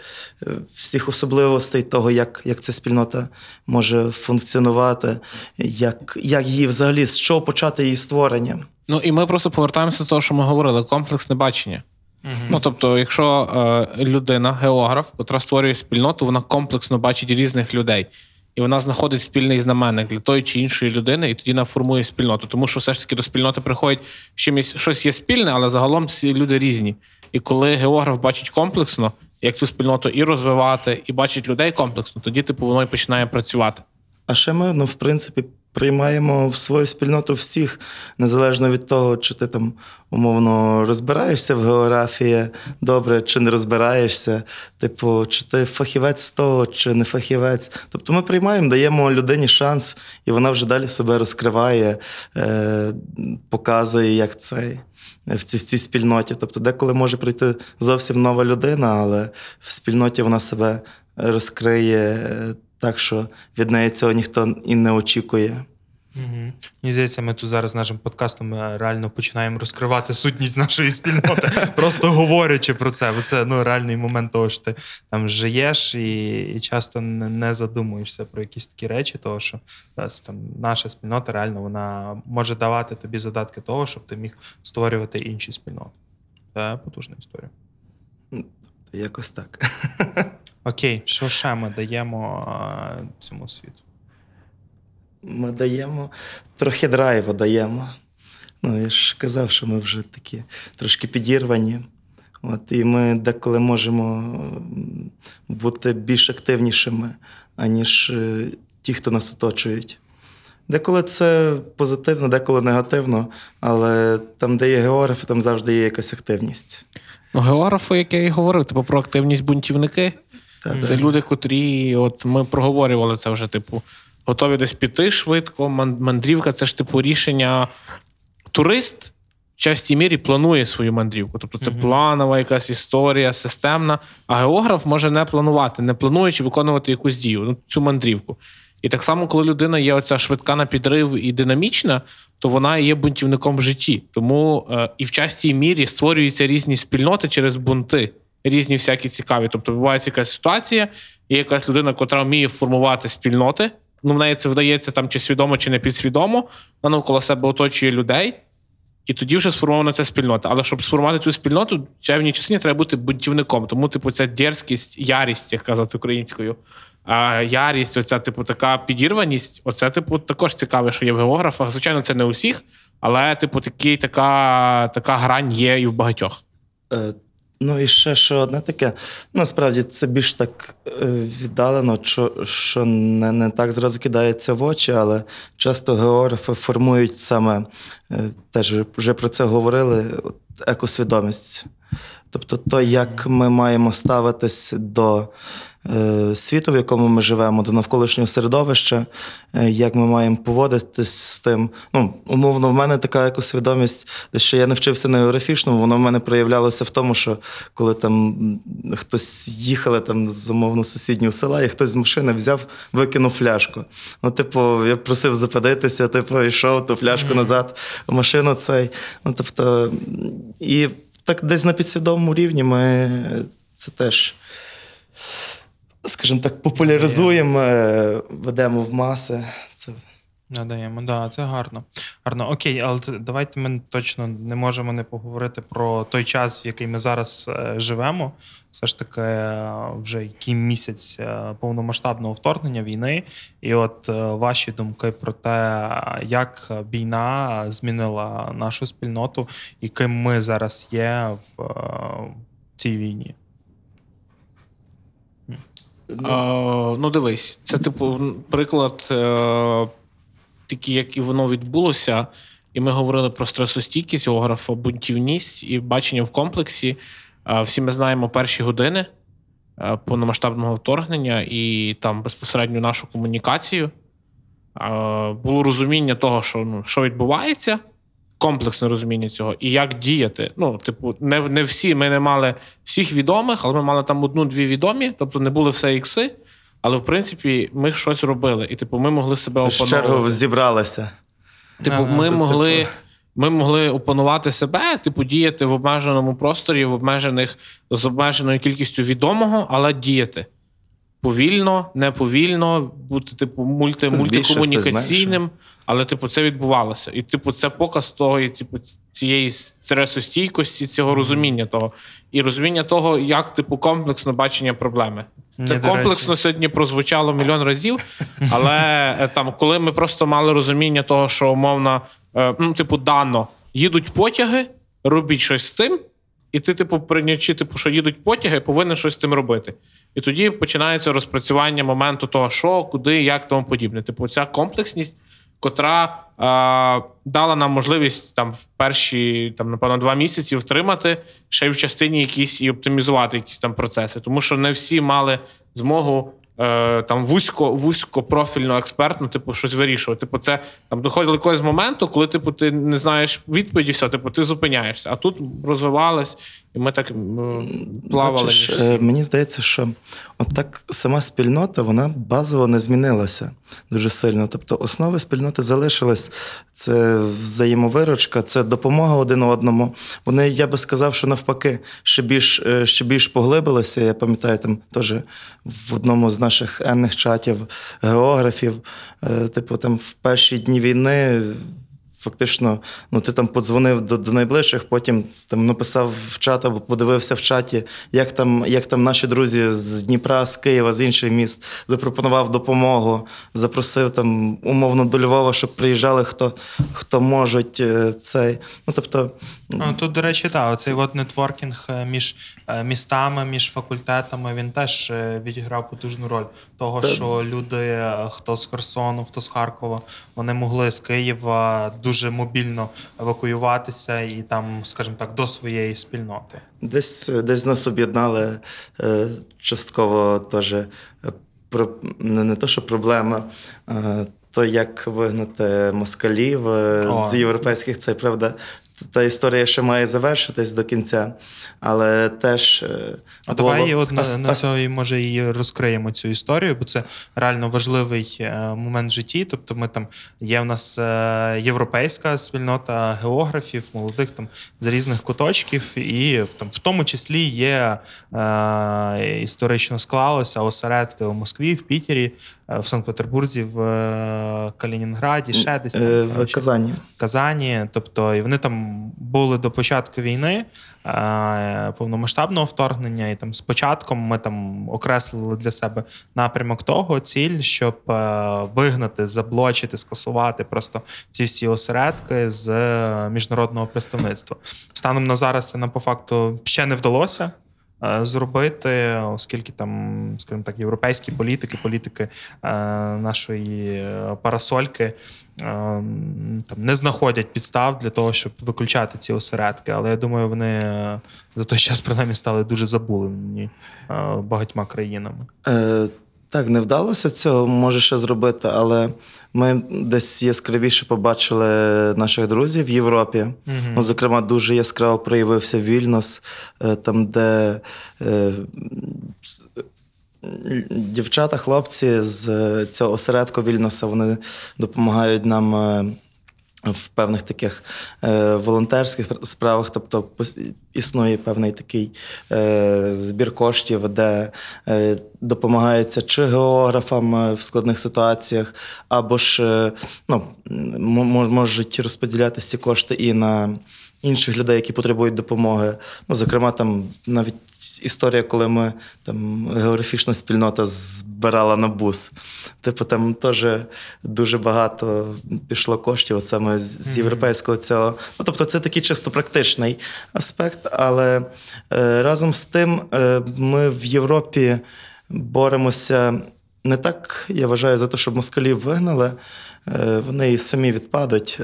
е, всіх особливостей того, як, як ця спільнота може функціонувати, як, як її взагалі з чого почати її створення. Ну і ми просто повертаємося до того, що ми говорили: комплексне бачення. Ну тобто, якщо е, людина, географ, котра створює спільноту, вона комплексно бачить різних людей. І вона знаходить спільний знаменник для тої чи іншої людини, і тоді вона формує спільноту. Тому що все ж таки до спільноти приходять чимось щось є спільне, але загалом всі люди різні. І коли географ бачить комплексно, як цю спільноту і розвивати, і бачить людей комплексно, тоді типу воно і починає працювати. А ще ми, ну, в принципі, приймаємо в свою спільноту всіх, незалежно від того, чи ти там умовно розбираєшся в географії добре, чи не розбираєшся. Типу, чи ти фахівець з того, чи не фахівець. Тобто ми приймаємо, даємо людині шанс, і вона вже далі себе розкриває, е, показує, як цей. В цій, в цій спільноті. Тобто, деколи може прийти зовсім нова людина, але в спільноті вона себе розкриє е, так, що від неї цього ніхто і не очікує. Угу. Здається, ми тут зараз нашим подкастом е, реально починаємо розкривати сутність нашої спільноти, просто говорячи про це. Бо це ну, реальний момент того, що ти там живеш і, і часто не, не задумуєшся про якісь такі речі, того що е, там, наша спільнота реально вона може давати тобі задатки того, щоб ти міг створювати інші спільноти. Це потужна історія. Якось так. Окей, що ще ми даємо е, цьому світу? Ми даємо трохи драйву даємо. Ну, я ж казав, що ми вже такі трошки підірвані. От, і ми деколи можемо бути більш активнішими, аніж е, ті, хто нас оточують. Деколи це позитивно, деколи негативно, але там, де є географи, там завжди є якась активність. Ну, географи, як я і говорив, типу про активність бунтівники. Та, Це люди, котрі, от ми проговорювали це вже, типу, готові десь піти швидко. Мандрівка це ж типу рішення. Турист в частій мірі планує свою мандрівку. Тобто це планова якась історія, системна. А географ може не планувати, не плануючи виконувати якусь дію, ну, цю мандрівку. І так само, коли людина є оця швидка на підрив і динамічна, то вона є бунтівником в житті. Тому е, і в частій мірі створюються різні спільноти через бунти, різні всякі цікаві. Тобто відбувається якась ситуація, є якась людина, котра вміє формувати спільноти. Ну, в неї це вдається там чи свідомо, чи не підсвідомо. Вона навколо себе оточує людей. І тоді вже сформована ця спільнота. Але щоб сформувати цю спільноту, в чайній частині треба бути бунтівником. Тому, типу, ця дерзкість, ярість, як казати українською. А ярість, оця, типу, така підірваність, оце, типу, також цікаве, що є в географах. Звичайно, це не у але, типу, такий, така, така грань є і в багатьох. Ну і ще що одне таке. Насправді це більш так е, віддалено, що, що не, не так зразу кидається в очі, але часто географи формують саме, е, теж вже- про це говорили, екосвідомість. Тобто, то, як ми маємо ставитись до світу, в якому ми живемо, до навколишнього середовища, е, як ми маємо поводитись з тим. Ну, умовно, в мене така екосвідомість, де ще я не вчився на географічному, воно в мене проявлялося в тому, що коли там хтось їхали там з умовно сусіднього села, і хтось з машини взяв, викинув фляжку. Ну, типу, я просив запитатися, типу, йшов ту фляжку назад в машину цей. Ну, тобто, і так десь на підсвідомому рівні ми це теж скажімо так, популяризуємо, е, ведемо в маси. Це Надаємо, да, це гарно. Гарно. Окей, але давайте ми точно не можемо не поговорити про той час, в який ми зараз е, живемо. Все ж таки, е, вже який місяць повномасштабного вторгнення війни. І от ваші думки про те, як війна змінила нашу спільноту і ким ми зараз є в цій війні. Е, ну, дивись, це, типу, приклад, е, такий, як і воно відбулося. І ми говорили про стресостійкість географа, бунтівність і бачення в комплексі. Е, всі ми знаємо перші години е, повномасштабного вторгнення і там безпосередньо нашу комунікацію. Було розуміння того, що, ну, що відбувається, комплексне розуміння цього, і як діяти. Ну, типу, не, не всі, ми не мали всіх відомих, але ми мали там одну-дві відомі, тобто не були все ікси. Але в принципі ми щось робили. І, типу, ми могли себе в чергу зібралися. Типу, Ага, ми ну, могли. типу. Ми могли опанувати себе, типу, діяти в обмеженому просторі, в обмежених з обмеженою кількістю відомого, але діяти повільно, не повільно, бути, типу, мульти, мультикомунікаційним. Але, типу, це відбувалося. І, типу, це показ того, і, типу, цієї стресостійкості, цього розуміння того. І розуміння того, як, типу, комплексно бачення проблеми. Це Ні, комплексно сьогодні прозвучало мільйон разів, але е, там, коли ми просто мали розуміння того, що умовно, ну, типу, дано, їдуть потяги, робіть щось з цим, і ти, типу, прийнячи, типу, що їдуть потяги, повинен щось з цим робити. І тоді починається розпрацювання моменту того, що, куди, як тому подібне. Типу, ця комплексність, котра е, дала нам можливість там в перші, там, напевно, два місяці втримати ще й в частині якісь і оптимізувати якісь там процеси. Тому що не всі мали змогу. е, Там вузько, вузько профільно експертно, типу, щось вирішувати. Типу, це там доходило якогось моменту, коли типу ти не знаєш відповіді, все, типу, ти зупиняєшся. А тут розвивалось, і ми так плавали. Бачиш, е, мені здається, що от так сама спільнота вона базово не змінилася дуже сильно. Тобто основи спільноти залишились. Це взаємовиручка, це допомога один одному. Вони, я би сказав, що навпаки, ще більш, е, ще більш поглибилися. Я пам'ятаю, там теж в одному з наших енних чатів географів, е, типу, там в перші дні війни. Фактично, ну ти там подзвонив до, до найближчих, потім там написав в чат або подивився в чаті, як там, як там наші друзі з Дніпра, з Києва, з інших міст запропонував допомогу, запросив там умовно до Львова, щоб приїжджали, хто, хто можуть е, цей. Ну тобто, Ну, тут, до речі, так, оцей от нетворкінг е, між е, містами, між факультетами, він теж відіграв потужну роль. Того, що люди, хто з Херсону, хто з Харкова, вони могли з Києва дуже мобільно евакуюватися і там, скажімо так, до своєї спільноти. Десь, десь нас об'єднали е, частково теж е, не, то, що проблема, то, як вигнати москалів е, О. з європейських, це правда. Та історія ще має завершитись до кінця, але теж. е, А давай от на, на цьому може і розкриємо цю історію, бо це реально важливий е, момент в житті. Тобто, ми там є в нас е, європейська спільнота географів, молодих там з різних куточків, і в там в тому числі є е, історично склалося осередки у Москві, в Пітері, в Санкт-Петербурзі, в е, Калінінграді, ще десь там, е, в коротше. Казані. Казані. Тобто, і вони там були до початку війни е, повномасштабного вторгнення. І там з початком ми там окреслили для себе напрямок того, ціль, щоб е, вигнати, заблочити, скасувати просто ці всі осередки з е, міжнародного представництва. Станом на зараз це нам по факту ще не вдалося. Е, Зробити, оскільки там, скажімо так, європейські політики, політики е, нашої е, парасольки там не знаходять підстав для того, щоб виключати ці осередки. Але я думаю, вони за той час принаймні стали дуже забулені багатьма країнами. Так, не вдалося цього, може ще зробити, але ми десь яскравіше побачили наших друзів в Європі. Ну, зокрема, дуже яскраво проявився Вільнос, е, там, де е, дівчата, хлопці з е, цього осередку Вільноса вони допомагають нам. В певних таких е, волонтерських справах, тобто існує певний такий е, збір коштів, де е, допомагається чи географам е, в складних ситуаціях, або ж е, ну, можуть розподілятися ці кошти і на інших людей, які потребують допомоги. Ну, зокрема, там навіть історія, коли ми там географічна спільнота збирала на бус. Типу, там теж дуже багато пішло коштів от саме з європейського цього. Ну, тобто, це такий чисто практичний аспект, але е, разом з тим е, ми в Європі боремося не так, я вважаю, за те, щоб москалів вигнали. Е, вони і самі відпадуть е,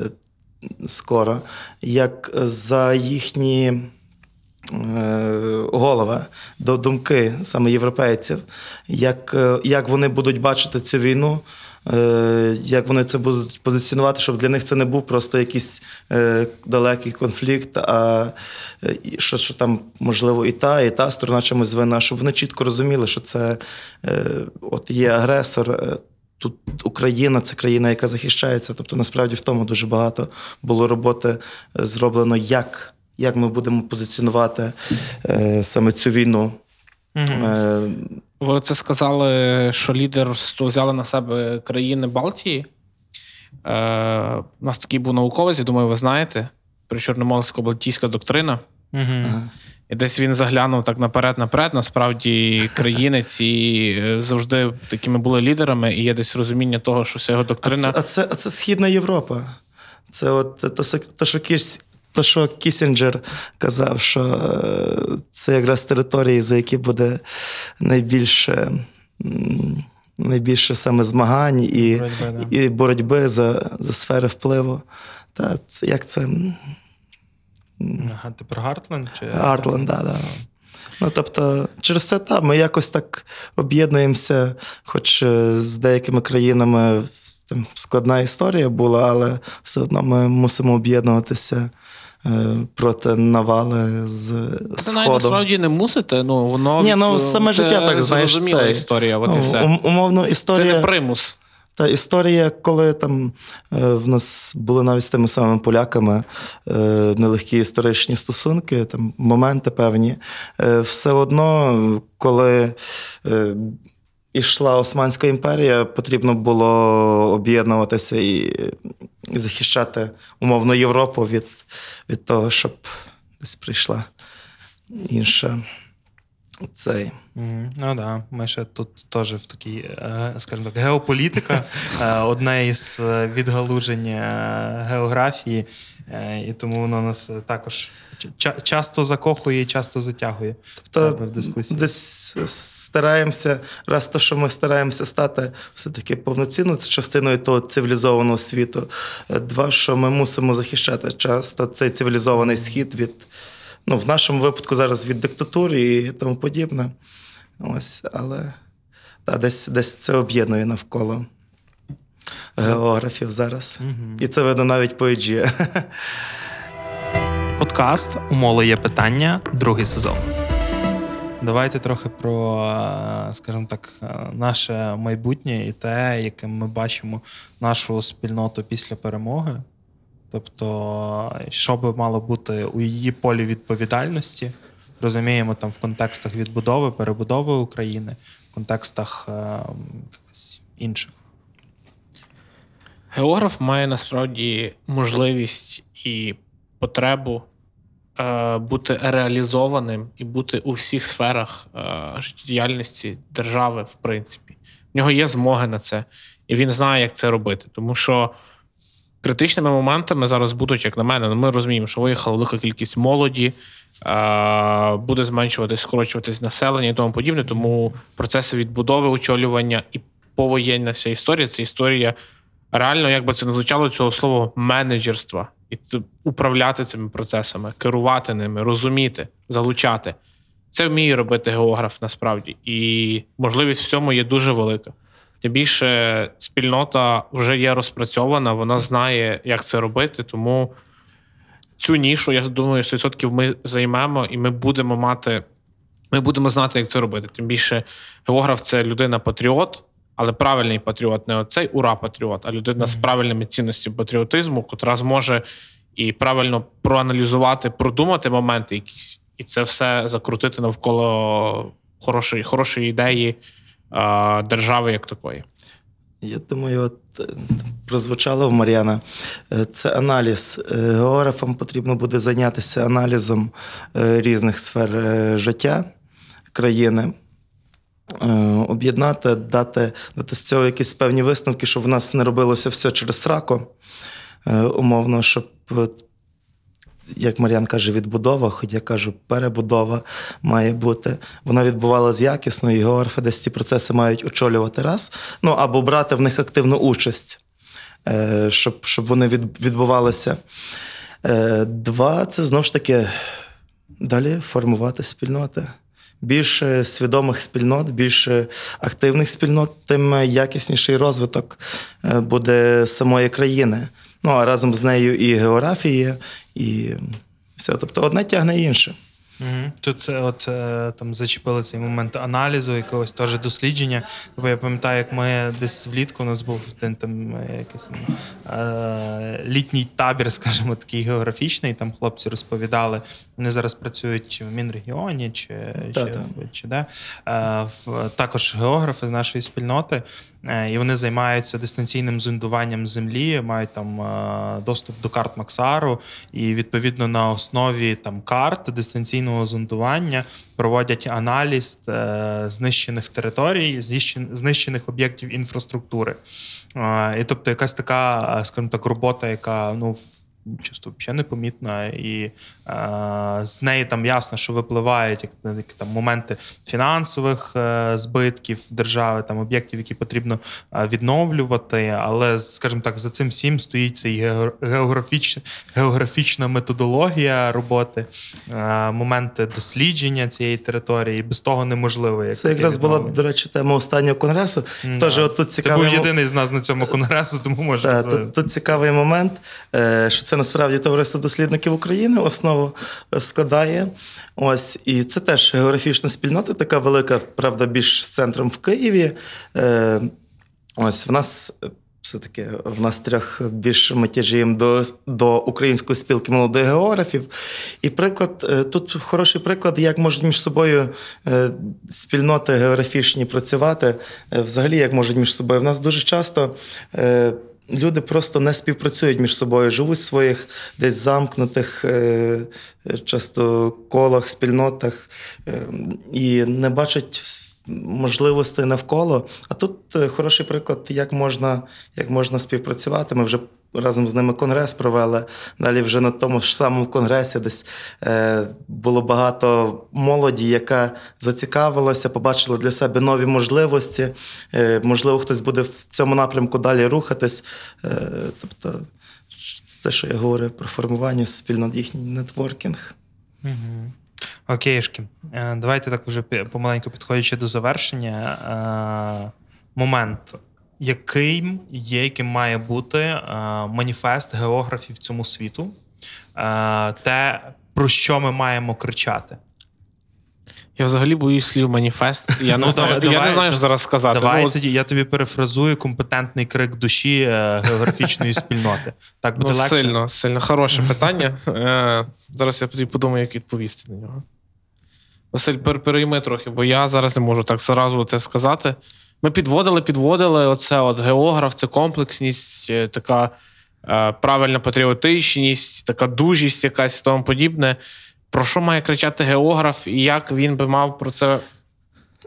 скоро, як за їхні голови, до думки саме європейців, як, е, як вони будуть бачити цю війну, е, як вони це будуть позиціонувати, щоб для них це не був просто якийсь е, далекий конфлікт, а е, що, що там, можливо, і та, і та сторона чимось вина, щоб вони чітко розуміли, що це е, от є агресор. е, Тут Україна це країна, яка захищається. Тобто, насправді в тому дуже багато було роботи е, зроблено, як, як ми будемо позиціонувати е, саме цю війну. Е, Ви це сказали, що лідерство взяли на себе країни Балтії. Е, у нас такий був науковець, я думаю, ви знаєте, про Чорноморсько-Балтійська доктрина. І десь він заглянув так наперед-наперед. Насправді країни ці е, завжди такими були лідерами, і є десь розуміння того, що вся його а, доктрина. це, а, це, а це Східна Європа. Це от то, що- то, що Кіс, то, що Кісінджер казав, що е, це якраз території, за які буде найбільше. найбільше саме змагань і, Боротьби, да. і боротьби за, за сфери впливу. Та це як це ти про Гартленд? Чи... Артленд, да, да. Ну, тобто, через це та, ми якось так об'єднуємося, хоч е, з деякими країнами там складна історія була, але все одно ми мусимо об'єднуватися проти навали з Це навіть сходу. насправді не мусите. Ну, воно Ні, ну саме це життя так знаєш. Це, історія, от і ну, все. ум- умовно, Це історія. не примус. Та історія, коли там е, в нас були навіть з тими самими поляками е, нелегкі історичні стосунки, там моменти певні. Е, все одно, коли е, ішла Османська імперія, потрібно було об'єднуватися і захищати умовно Європу від, від того, щоб десь прийшла інша. Цей. Мгм. Ну так, да. ми ще тут теж в такій, е, скажімо так, геополітика, е, одне із е, відгалужень географії, і тому воно нас також ча- часто закохує і часто затягує себе в дискусії. Десь стараємося, раз то, що ми стараємося стати все-таки повноцінно частиною того цивілізованого світу. Е, Два, що ми мусимо захищати часто цей цивілізований схід від, ну, в нашому випадку зараз від диктатури і тому подібне. Ось, але та, десь, десь це об'єднує навколо географів зараз. І це видно навіть по EG. Подкаст У Моло є питання, другий сезон. Давайте трохи про, скажімо так, наше майбутнє і те, яким ми бачимо нашу спільноту після перемоги. Тобто, що би мало бути у її полі відповідальності, розуміємо там в контекстах відбудови, перебудови України, в контекстах е, якихось інших. Географ має насправді можливість і потребу е, бути реалізованим і бути у всіх сферах е, життєдіяльності держави, в принципі. В нього є змоги на це, і він знає, як це робити. Тому що критичними моментами зараз будуть, як на мене, ну, ми розуміємо, що виїхала велика кількість молоді, е, буде зменшуватись, скорочуватись населення і тому подібне. Тому процеси відбудови, очолювання і повоєнна вся історія це історія реально, як би це не звучало цього слова менеджерства. І управляти цими процесами, керувати ними, розуміти, залучати. Це вміє робити географ насправді. І можливість в цьому є дуже велика. Тим більше спільнота вже є розпрацьована, вона знає, як це робити. Тому цю нішу, я думаю, 100% ми займемо, і ми будемо мати, ми будемо знати, як це робити. Тим більше географ це людина-патріот, але правильний патріот, не оцей ура-патріот, а людина з правильними цінностями патріотизму, котра зможе і правильно проаналізувати, продумати моменти якісь, і це все закрутити навколо хорошої, хорошої ідеї а, держави як такої. Я думаю, от е, прозвучало в Мар'яна. е, Це аналіз. Е, Географам потрібно буде зайнятися аналізом е, різних сфер е, життя країни. Е, Об'єднати, дати, дати з цього якісь певні висновки, щоб в нас не робилося все через сраку. Е, Умовно, щоб, е, як Мар'ян каже, відбудова, хоч я кажу, перебудова має бути. Вона відбувалася якісно, і географи десь ці процеси мають очолювати раз, ну або брати в них активну участь, щоб, щоб вони відбувалися. Два, це знову ж таки далі формувати спільноти. Більше свідомих спільнот, більше активних спільнот, тим якісніший розвиток е, буде самої країни. Ну а разом з нею і географії, і все. Тобто одне тягне інше. Угу. Тут е, от е, там зачепили цей момент аналізу, якогось теж дослідження. Бо я пам'ятаю, як ми десь влітку у нас був один там е, якийсь там, літній табір, скажімо, такий географічний. Там хлопці розповідали. Вони зараз працюють в Мінрегіоні чи, чи, Та-та. чи де. В, також географи з нашої спільноти, і вони займаються дистанційним зондуванням землі, мають там е, доступ до карт Максару, і відповідно на основі там карт дистанційного зондування проводять аналіз е, знищених територій, знищених об'єктів інфраструктури. Е, і тобто, якась така, е, скажімо так, робота, яка ну часто взагалі непомітна, і е, з неї там ясно, що випливають як, як там моменти фінансових е, збитків держави, там об'єктів, які потрібно е, відновлювати. Але, скажімо так, за цим всім стоїть цей гео- географіч, географічна методологія роботи, е, моменти дослідження цієї території. Без того неможливо. Як Це якраз була, до речі, тема останнього конгресу. Тож, от тут Ти був єдиний з нас на цьому конгресу, тому можеш Та, тут, тут цікавий момент, е, що це насправді товариство дослідників України основу е, складає. Ось, і це теж географічна спільнота, така велика, правда, більш з центром в Києві. Е, Ось в нас. Все-таки в нас трьох більше ми тяжіємо до, до Української спілки молодих географів. І приклад, е, тут хороший приклад, як можуть між собою е, спільноти географічні працювати, взагалі, як можуть між собою. В нас дуже часто люди просто не співпрацюють між собою, живуть в своїх десь замкнутих, е, е, часто колах, спільнотах е, і не бачать можливостей навколо. А тут хороший приклад, як можна, як можна співпрацювати. Ми вже разом з ними конгрес провели. Далі вже на тому ж самому конгресі десь е, було багато молоді, яка зацікавилася, побачила для себе нові можливості. Е, можливо, хтось буде в цьому напрямку далі рухатись. Е, тобто, це, що я говорив про формування спільнот, їхній нетворкінг. Окейшки. Е, Давайте так вже помаленьку підходячи до завершення. Момент, яким є, яким має бути е, маніфест географів цьому світу, Е, те, про що ми маємо кричати. Я взагалі боюсь слів маніфест. Я, Ну, не, знаю, давай- я не знаю, що зараз сказати. Давай Ну, тоді я тобі перефразую компетентний крик душі е, географічної спільноти. Так буде Ну, легше. сильно, сильно хороше питання. Е, зараз я тоді подумаю, як відповісти на нього. Василь, перейми трохи, бо я зараз не можу так зразу це сказати. Ми підводили, підводили оце от географ, це комплексність, е, така е, правильна патріотичність, така дужість якась і тому подібне. Про що має кричати географ, і як він би мав про це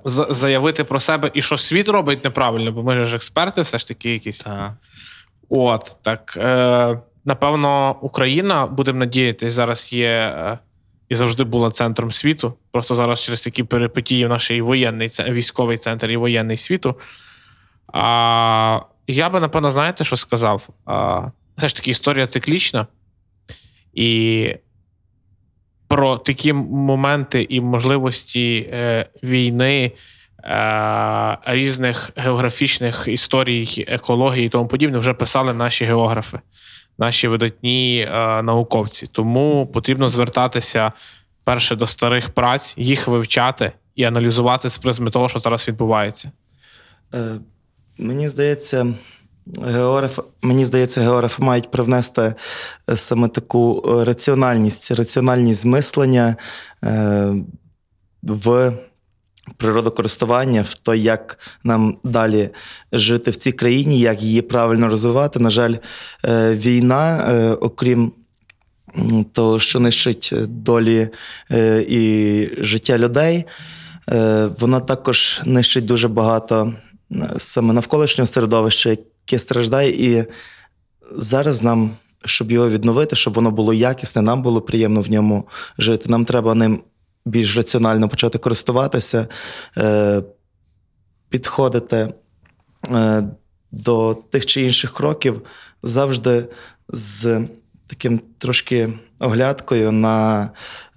заявити про себе, і що світ робить неправильно, бо ми ж експерти, все ж таки якісь. Та. От так. Е, напевно, Україна, будемо надіятися, зараз є е, і завжди була центром світу. Просто зараз через такі перипетії в нашій воєнний військовий центр і воєнний світу. А, я би, напевно, знаєте, що сказав? А, все ж таки, історія циклічна. І про такі моменти і можливості е, війни, е, різних географічних історій, екології і тому подібне вже писали наші географи, наші видатні е, науковці. Тому потрібно звертатися перше до старих праць, їх вивчати і аналізувати з призми того, що зараз відбувається. Е, Мені здається, географ, мені здається, географи мають привнести е, саме таку раціональність, раціональність змислення е, в природокористування, в то, як нам далі жити в цій країні, як її правильно розвивати. На жаль, е, війна, е, окрім того, що нищить долі е, і життя людей, вона також нищить дуже багато саме навколишнього середовища, яке страждає. І зараз нам, щоб його відновити, щоб воно було якісне, нам було приємно в ньому жити. Нам треба ним більш раціонально почати користуватися, е, підходити е, до тих чи інших кроків завжди з таким трошки оглядкою на,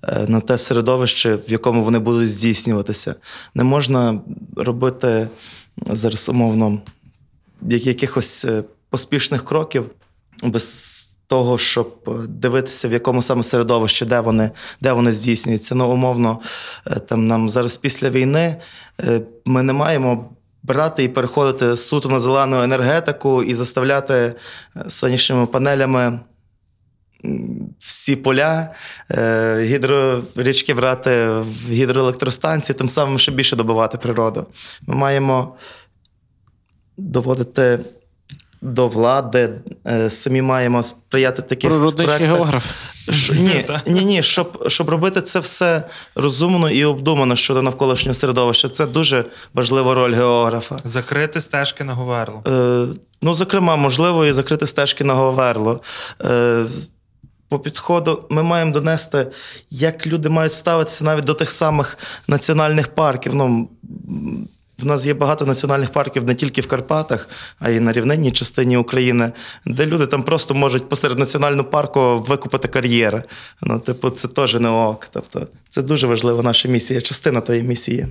е, на те середовище, в якому вони будуть здійснюватися. Не можна робити зараз умовно якихось поспішних кроків без того, щоб е, дивитися, в якому саме середовищі, де вони, де вони здійснюються. Ну, умовно, е, там нам зараз після війни е, ми не маємо брати і переходити суто на зелену енергетику і заставляти сонячними панелями всі поля, е, гідро, річки брати в гідроелектростанції, тим самим ще більше добивати природу. Ми маємо доводити до влади, е, самі маємо сприяти таких Природничий географ. Що- ні, ні, ні, щоб, щоб робити це все розумно і обдумано щодо навколишнього середовища. Це дуже важлива роль географа. Закрити стежки на Говерло. Е, ну, зокрема, можливо, і закрити стежки на Говерло. Е, по підходу ми маємо донести, як люди мають ставитися навіть до тих самих національних парків. Ну, в нас є багато національних парків не тільки в Карпатах, а й на рівнинній частині України, де люди там просто можуть посеред національного парку викупити кар'єри. Ну, типу, це теж не ок. Тобто, це дуже важлива наша місія, частина тої місії.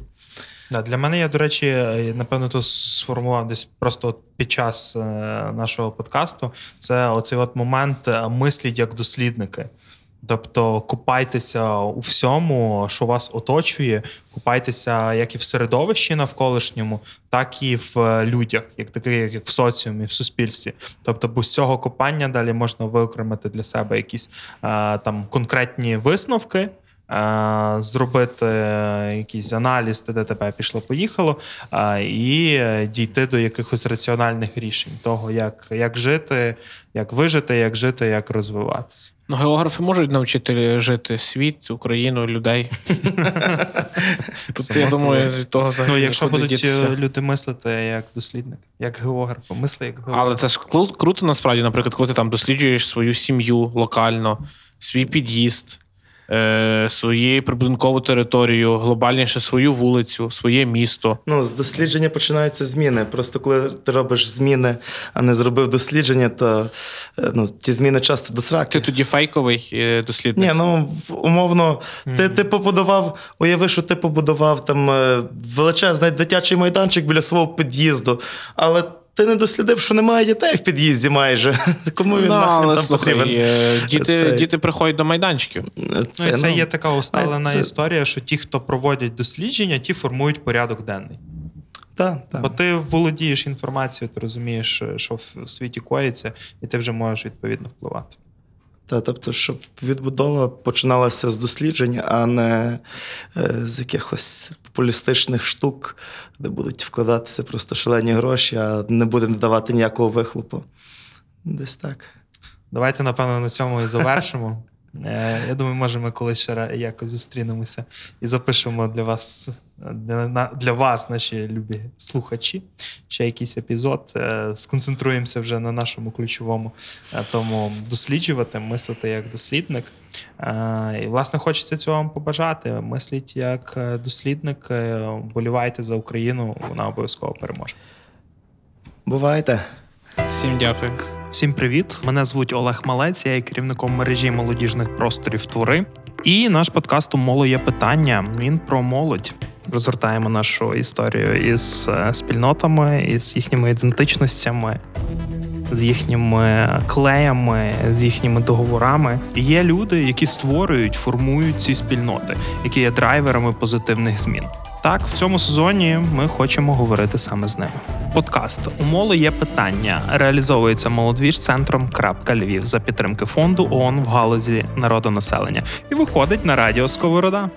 Для мене я, до речі, е, напевно, то сформував десь просто під час е, нашого подкасту. Це оцей от момент е, мисліть як дослідники. Тобто купайтеся у всьому, що вас оточує, купайтеся як і в середовищі навколишньому, так і в е, людях, як таки, як в соціумі, в суспільстві. Тобто, бо з цього купання далі можна виокремити для себе якісь е, там конкретні висновки. Е, Зробити якийсь аналіз, де тебе пішло, поїхало, і е, дійти до якихось раціональних рішень того, як, як жити, як вижити, як жити, як розвиватися. Ну, географи можуть навчити жити світ, Україну, людей. Тут, я думаю, від того Ну, якщо будуть люди мислити як дослідник, як географ, мисли як географ. Але це ж круто насправді, наприклад, коли ти там досліджуєш свою сім'ю локально, свій під'їзд, е, свою прибудинкову територію, глобальніше свою вулицю, своє місто. Ну, з дослідження починаються зміни. Просто коли ти робиш зміни, а не зробив дослідження, то е, ну, ті зміни часто до сраки. Ти тоді фейковий е, дослідник. Ні, ну умовно, ти, ти побудував, уяви, що ти побудував там е, величезний дитячий майданчик біля свого під'їзду, але ти не дослідив, що немає дітей в під'їзді майже. Кому він Ну, але там слухай, потрібен? е, діти, Це- діти приходять до майданчиків. Ну, і це ну, є така усталена це- історія, що ті, хто проводять дослідження, ті формують порядок денний. Та, та. Бо ти володієш інформацією, ти розумієш, що в світі коїться, і ти вже можеш відповідно впливати. Та, тобто, щоб відбудова починалася з досліджень, а не е, з якихось популістичних штук, де будуть вкладатися просто шалені гроші, а не буде надавати ніякого вихлопу. Десь так. Давайте, напевно, на цьому і завершимо. Е, Я думаю, може, ми колись ще якось зустрінемося і запишемо для вас, для, для вас, наші любі слухачі, ще якийсь епізод. Е, Сконцентруємося вже на нашому ключовому е, тому досліджувати, мислити як дослідник. Е, І, власне, хочеться цього вам побажати. Мисліть як е, дослідник, е, вболівайте за Україну, вона обов'язково переможе. Бувайте! Всім дякую. Всім привіт! Мене звуть Олег Малець, я є керівником мережі молодіжних просторів Твори. І наш подкаст «Умоло є питання. Він про молодь. Розгортаємо нашу історію із спільнотами, із їхніми ідентичностями, з їхніми клеями, з їхніми договорами. І Є люди, які створюють, формують ці спільноти, які є драйверами позитивних змін. Так, в цьому сезоні ми хочемо говорити саме з ними. Подкаст Умоли є питання реалізовується молодвіж-центром Крапка Львів за підтримки фонду ООН в галузі народонаселення і виходить на радіо Сковорода.